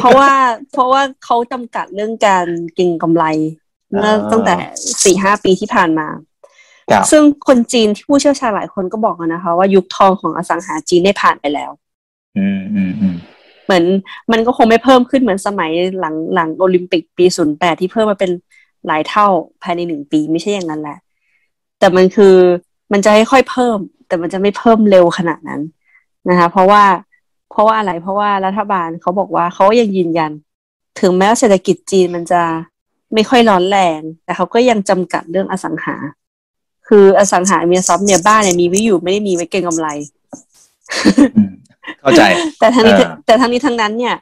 C: เพราะว่าเพราะว่าเขาจำกัดเรื่องการเก็งกำไรเมื่อตั้งแต่สี่ห้าปีที่ผ่านมา ซึ่งคนจีนที่ผู้เชี่ยวชาญหลายคนก็บอกนะคะ ว่ายุคทองของอสังหาจีนได้ผ่านไปแล้ว
B: อืมอืมอืม
C: เหมือนมันก็คงไม่เพิ่มขึ้นเหมือนสมัยหลังหลังโอลิมปิกปีศูนย์แปดที่เพิ่มมาเป็นหลายเท่าภายในหนึ่งปีไม่ใช่อย่างนั้นแหละ แต่มันคือมันจะค่อยๆเพิ่ม แต่มันจะไม่เพิ่มเร็วขนาดนั้นนะคะ เพราะว่า เพราะว่าอะไรเพราะว่ารัฐบาลเขาบอกว่าเขายังยืนยัน ถึงแม้ว่าเศรษฐกิจจีนมันจะไม่ค่อยร้อนแรง แต่เขาก็ยังจำกัดเรื่องอสังหา คืออสังหาเมียซอฟเนี่ยบ้านเนี่ยมีไว้อยู่ไม่ได้มีไว้เก็งกำไร
B: เข้าใจ
C: แต่ทั้งนี้แต่ทั้งนี้ทั้งนั้นเนี่ย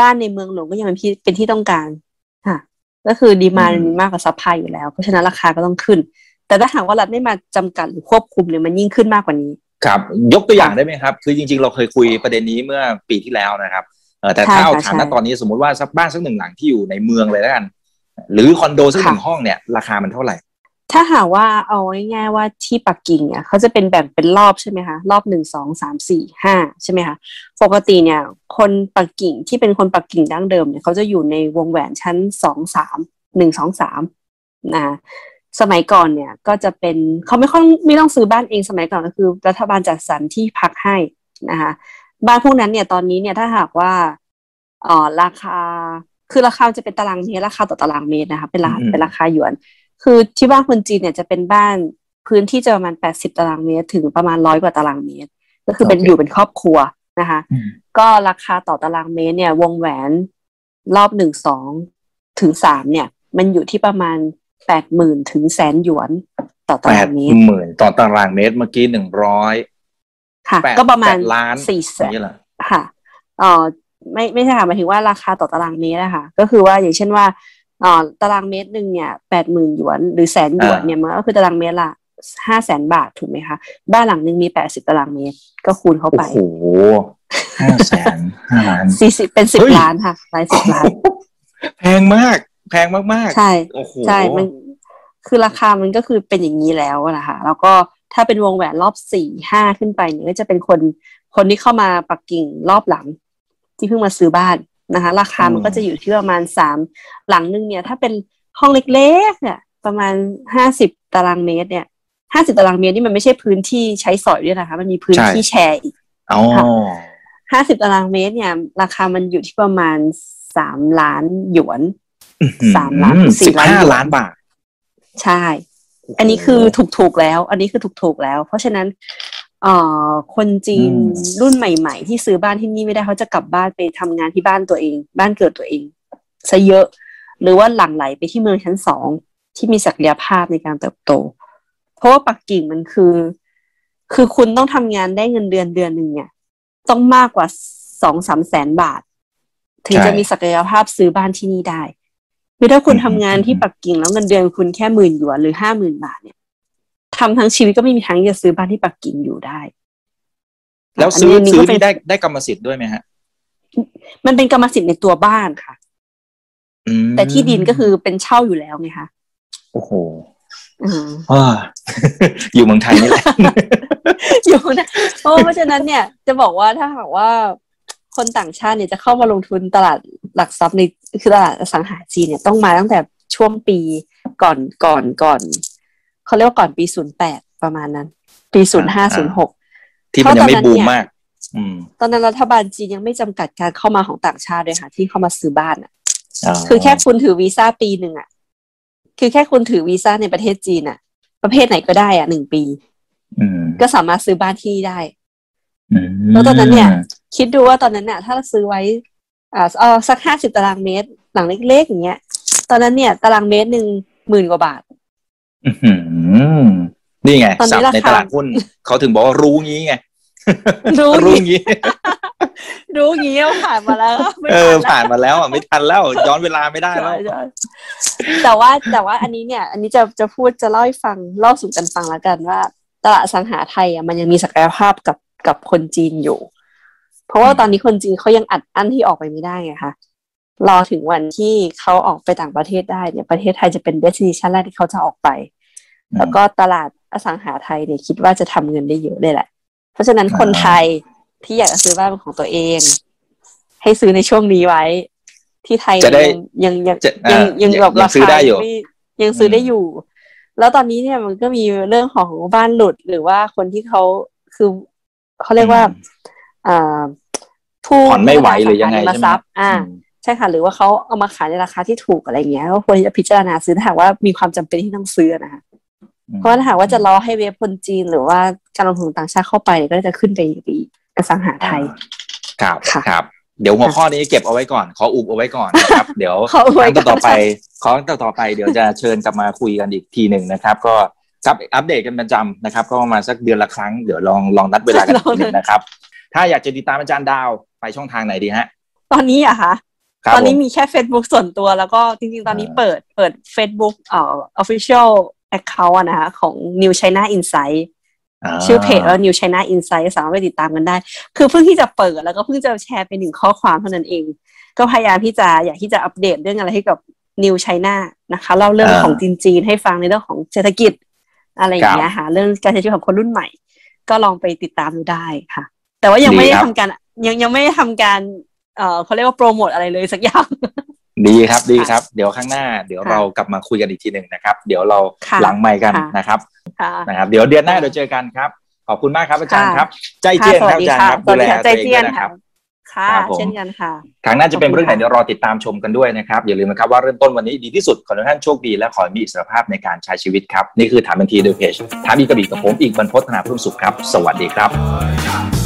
C: บ้านในเมืองหลวงก็ยังเป็นที่เป็นที่ต้องการค่ะก็คือ demand มันมีมากกว่า supply อยู่แล้ว เพราะฉะนั้นราคาก็ต้องขึ้น แต่ถ้าหากว่ารัฐไม่มาจำกัดหรือควบคุมเนี่ยมันยิ่งขึ้นมากกว่านี้
B: ครับยกตัวอย่างได้ไหมครับ คือจริง ๆ เราเคยคุยประเด็นนี้เมื่อปีที่แล้วนะครับแต่ถ้าเอาฐานณตอนนี้สมมติว่าสักบ้านสักหนึ่งหลังที่อยู่ในเมืองเลยแล้วกัน หรือคอนโดสักหนึ่งห้องเนี่ยราคามันเท่าไหร่
C: ถ้าหากว่าเอาง่ายๆว่าที่ปักกิ่งเนี่ยเขาจะเป็นแบ่งเป็นรอบใช่ไหมคะรอบหนึ่งสองสามสี่ห้าใช่ไหมคะปกติเนี่ย คนปักกิ่งที่เป็นคนปักกิ่งดั้งเดิมเนี่ยเขาจะอยู่ในวงแหวนชั้นสองสามหนึ่งสองสามนะ สมัยก่อนเนี่ยก็จะเป็นเขาไม่ค่อยไม่ต้องซื้อบ้านเองสมัยก่อนก็คือ รัฐบาลจัดสรรที่พักให้นะคะบ้านพวกนั้นเนี่ยตอนนี้เนี่ยถ้าหากว่าอ๋อราคาคือราคาจะเป็นตารางเมตรราคาต่อตารางเมตรนะคะเป็นราเป็นราคาหยวน คือที่บ้านคนจีนเนี่ยจะเป็นบ้านพื้นที่จะประมาณแปดสิบตารางเมตร ถึงประมาณร้อยกว่าตารางเมตร ก็คือเป็นอยู่เป็นครอบครัวนะคะ ก็ราคาต่อตารางเมตรเนี่ยวงแหวนรอบหนึ่งสองถึงสามเนี่ย มันอยู่ที่ประมาณ แปดหมื่นถึงแสนหยวนต่อตารางเมตร
B: หมื่นต่อตารางเมตรเมื่อกี้หนึ่งร้อย
C: ค่ะ ก็ประมาณ
B: ล้าน
C: สี่แสนค่ะอ๋อไม่ไม่ใช่ค่ะหมายถึงว่าราคาต่อตารางเมตรนะคะก็คือว่าอย่างเช่นว่าอ๋อตารางเมตรหนึ่งเนี่ยแปดหมื่นหยวนหรือแสนหยวนเนี่ยมันก็คือตารางเมตรละห้าแสนบาทถูกไหมคะบ้านหลังหนึ่งมีแปดสิบตารางเมตร ก็คูณเข้าไป
B: โอ้โหห้าแสนห้าล้าน
C: สี่สิบเป็นสิบล้านค่ะหลายสิบล้าน
B: แพงมาก แพงมาก
C: ๆ ใช่ใช่มันคือราคามันก็คือเป็นอย่างนี้แล้วนะคะแล้วก็ถ้าเป็นวงแหวนรอบสี่ห้าขึ้นไปเนี่ยก็จะเป็นคนคนที่เข้ามาปักกิ่งรอบหลัง ที่เพิ่งมาซื้อบ้านนะคะ ราคามันก็จะอยู่ที่ประมาณสามหลังนึงเนี่ย ถ้าเป็นห้องเล็กๆเนี่ย ประมาณห้าสิบตารางเมตรเนี่ยห้าสิบตารางเมตรนี่มันไม่ใช่พื้นที่ใช้สอยด้วยนะคะ มันมีพื้นที่แชร์อีกห้าสิบตารางเมตรเนี่ย ราคามันอยู่ที่ประมาณสามล้านหยวน สามล้านสี่ล้าน
B: ล้านบาท
C: ใช่ อันนี้คือถูกถูกแล้ว อันนี้คือถูกถูกแล้ว เพราะฉะนั้นเอ่อคนจีนรุ่นใหม่ ๆ ที่ซื้อบ้านที่นี่ไม่ได้เขาจะกลับบ้านไปทำงานที่บ้านตัวเอง บ้านเกิดตัวเองซะเยอะ หรือว่าหลั่งไหลไปที่เมืองชั้นสองที่มีศักยภาพในการเติบโต เพราะว่าปักกิ่งมันคือ คือคุณต้องทำงานได้เงินเดือนเดือนหนึ่งเนี่ยต้องมากกว่าสองสามแสนบาท ถึงจะมีศักยภาพซื้อบ้านที่นี่ได้ คือถ้าคุณทำงานที่ปักกิ่งแล้วเงินเดือนคุณแค่หมื่นหยวนหรือห้าหมื่นบาทเนี่ยทำทั้งชีวิตก็ไม่มีทางจะซื้อบ้านที่ปักกิ่งอยู่ได้
B: แล้วซื้อซื้อที่ได้ได้กรรมสิทธิ์ด้วยไหมฮะ
C: มันเป็นกรรมสิทธิ์ในตัวบ้านค่ะแต่ที่ดินก็คือเป็นเช่าอยู่แล้วไงคะ
B: โอ้โหอยู่เมืองไทยนี่แหละ
C: อยู่นะเพราะฉะนั้นเนี่ย จะบอกว่าถ้าหากว่า คนต่างชาติเนี่ยจะเข้ามาลงทุนตลาดหลักทรัพย์ในคือตลาดสังหาจีนเนี่ยต้องมาตั้งแต่ช่วงปีก่อนก่อนก่อนเขาเรียกว่าก่อนปีศูนย์แปดประมาณนั้น ปีศูนย์ห้าศูนย์หก
B: ที่มันยังไม่บูมมาก
C: ตอนนั้นรัฐบาลจีนยังไม่จำกัดการเข้ามาของต่างชาติเลยค่ะ ที่เข้ามาซื้อบ้านอะคือแค่คุณถือวีซ่าปีหนึ่งอะ คือแค่คุณถือวีซ่าในประเทศจีนอะ ประเภทไหนก็ได้อะหนึ่งปีก็สามารถซื้อบ้านที่ได้แล้วตอนนั้นเนี่ย คิดดูว่าตอนนั้นเนี่ยถ้าเราซื้อไว้ อ่าเอาสักห้าสิบตารางเมตร หลังเล็กๆอย่างเงี้ย ตอนนั้นเนี่ย ตารางเมตรหนึ่งหมื่นกว่าบาท
B: นี่ไงสับในตลาดหุ้นเขาถึงบอกว่ารู้งี้ไง รู้งี้
C: รู้งี้ผ่านมาแล้ว
B: เออ ผ่านมาแล้วอะไม่ทันแล้ว ย้อนเวลาไม่ได้แล้ว
C: แต่ว่าแต่ว่าอันนี้เนี่ย อันนี้จะจะพูดจะเล่าให้ฟังเล่าสู่กันฟังแล้วกันว่า ตลาดสังหาไทยอะมันยังมีศักยภาพกับกับคนจีนอยู่ เพราะว่าตอนนี้คนจีนเขายังอัดอั้นที่ออกไปไม่ได้ไงคะรอถึงวันที่เขาออกไปต่างประเทศได้เนี่ยประเทศไทยจะเป็นเดสติเนชันแรกที่เขาจะออกไป แล้วก็ตลาดอสังหาไทยเนี่ยคิดว่าจะทำเงินได้เยอะเลยแหละ เพราะฉะนั้นคนไทยที่อยากจะซื้อบ้านเป็นของตัวเอง ให้ซื้อในช่วงนี้ไว้ ที่ไทยยังยังยังยังแบบราคายังซื้อได้อยู่ แล้วตอนนี้เนี่ยมันก็มีเรื่องของบ้านหลุดหรือว่าคนที่เขาคือเขาเรียกว่าอ่า
B: ผู้ผ่อนไม่ไหวหรือยังไง
C: ใช่ไหมอ่าใช่ค่ะหรือว่าเขาเอามาขายในราคาที่ถูกอะไรเงี้ยก็ควรจะพิจารณาซื้อถ้าหากว่ามีความจำเป็นที่ต้องซื้อนะคะเพราะถ้าหากว่าจะรอให้เว็บคนจีน หรือว่าการลงทุนต่างชาติเข้าไปก็จะขึ้นไปอีกอสังหาไทย
B: ครับครับเดี๋ยวหัวข้อนี้เก็บเอาไว้ก่อน ขออุบเอาไว้ก่อนนะครับ เดี๋ยวครั้งต่อไปครั้งต่อไปเดี๋ยวจะเชิญกลับมาคุยกันอีกทีหนึ่งนะครับ ก็ครับอัปเดตกันประจำนะครับ ก็มาสักเดือนละครั้งเดี๋ยวลองลองนัดเวลากันทีนึงนะครับ ถ้าอยากจะติดตามอาจารย์ดาวไปช่องทางไหนดีฮะ
C: ตอนนี้อะคะตอนนี้มีแค่ Facebook ส่วนตัวแล้วก็จริงๆ ตอนนี้เปิดเปิด Facebook เอ่อ official account นะคะของ New China Insight ชื่อเพจว่า New China Insight สามารถไปติดตามกันได้ คือเพิ่งที่จะเปิดแล้วก็เพิ่งจะแชร์เป็นหนึ่งข้อความเท่านั้นเอง ก็พยายามที่จะอยากที่จะอัปเดตเรื่องอะไรให้กับ New China นะคะเล่าเรื่องของจีนๆให้ฟังในเรื่องของเศรษฐกิจอะไรอย่างเงี้ยค่ะเรื่องการใช้ชีวิตของคนรุ่นใหม่ ก็ลองไปติดตามดูได้ค่ะ แต่ว่ายังไม่ได้ทำการยังยังไม่ได้ทำการเอ่อเขาเรียกว่าโปรโมทอะไรเลยสักอย่าง
B: ดีครับดีครับ เดี๋ยวข้างหน้า เดี๋ยวเรากลับมาคุยกันอีกทีหนึ่งนะครับ เดี๋ยวเราหลังไมค์กันนะครับนะครับ เดี๋ยวเดือนหน้าเดี๋ยวเจอกันครับ ขอบคุณมากครับอาจารย์ครับ ใจเจียนครับอาจารย์ครับดูแลตัวเองนะครับ
C: ค่ะเช่นกันค่ะ
B: ครั้งหน้าจะเป็นเรื่องไหนเดี๋ยวรอติดตามชมกันด้วยนะครับ อย่าลืมนะครับว่าเริ่มต้นวันนี้ดีที่สุดขอให้ท่านโชคดีและขอมีอิสรภาพในการใช้ชีวิตครับ นี่คือถามบันทีโดยเพจถามอีกกระบี่กับผมอีกบรรพฒนาพุ่มสุขครับ สวัสดีครับ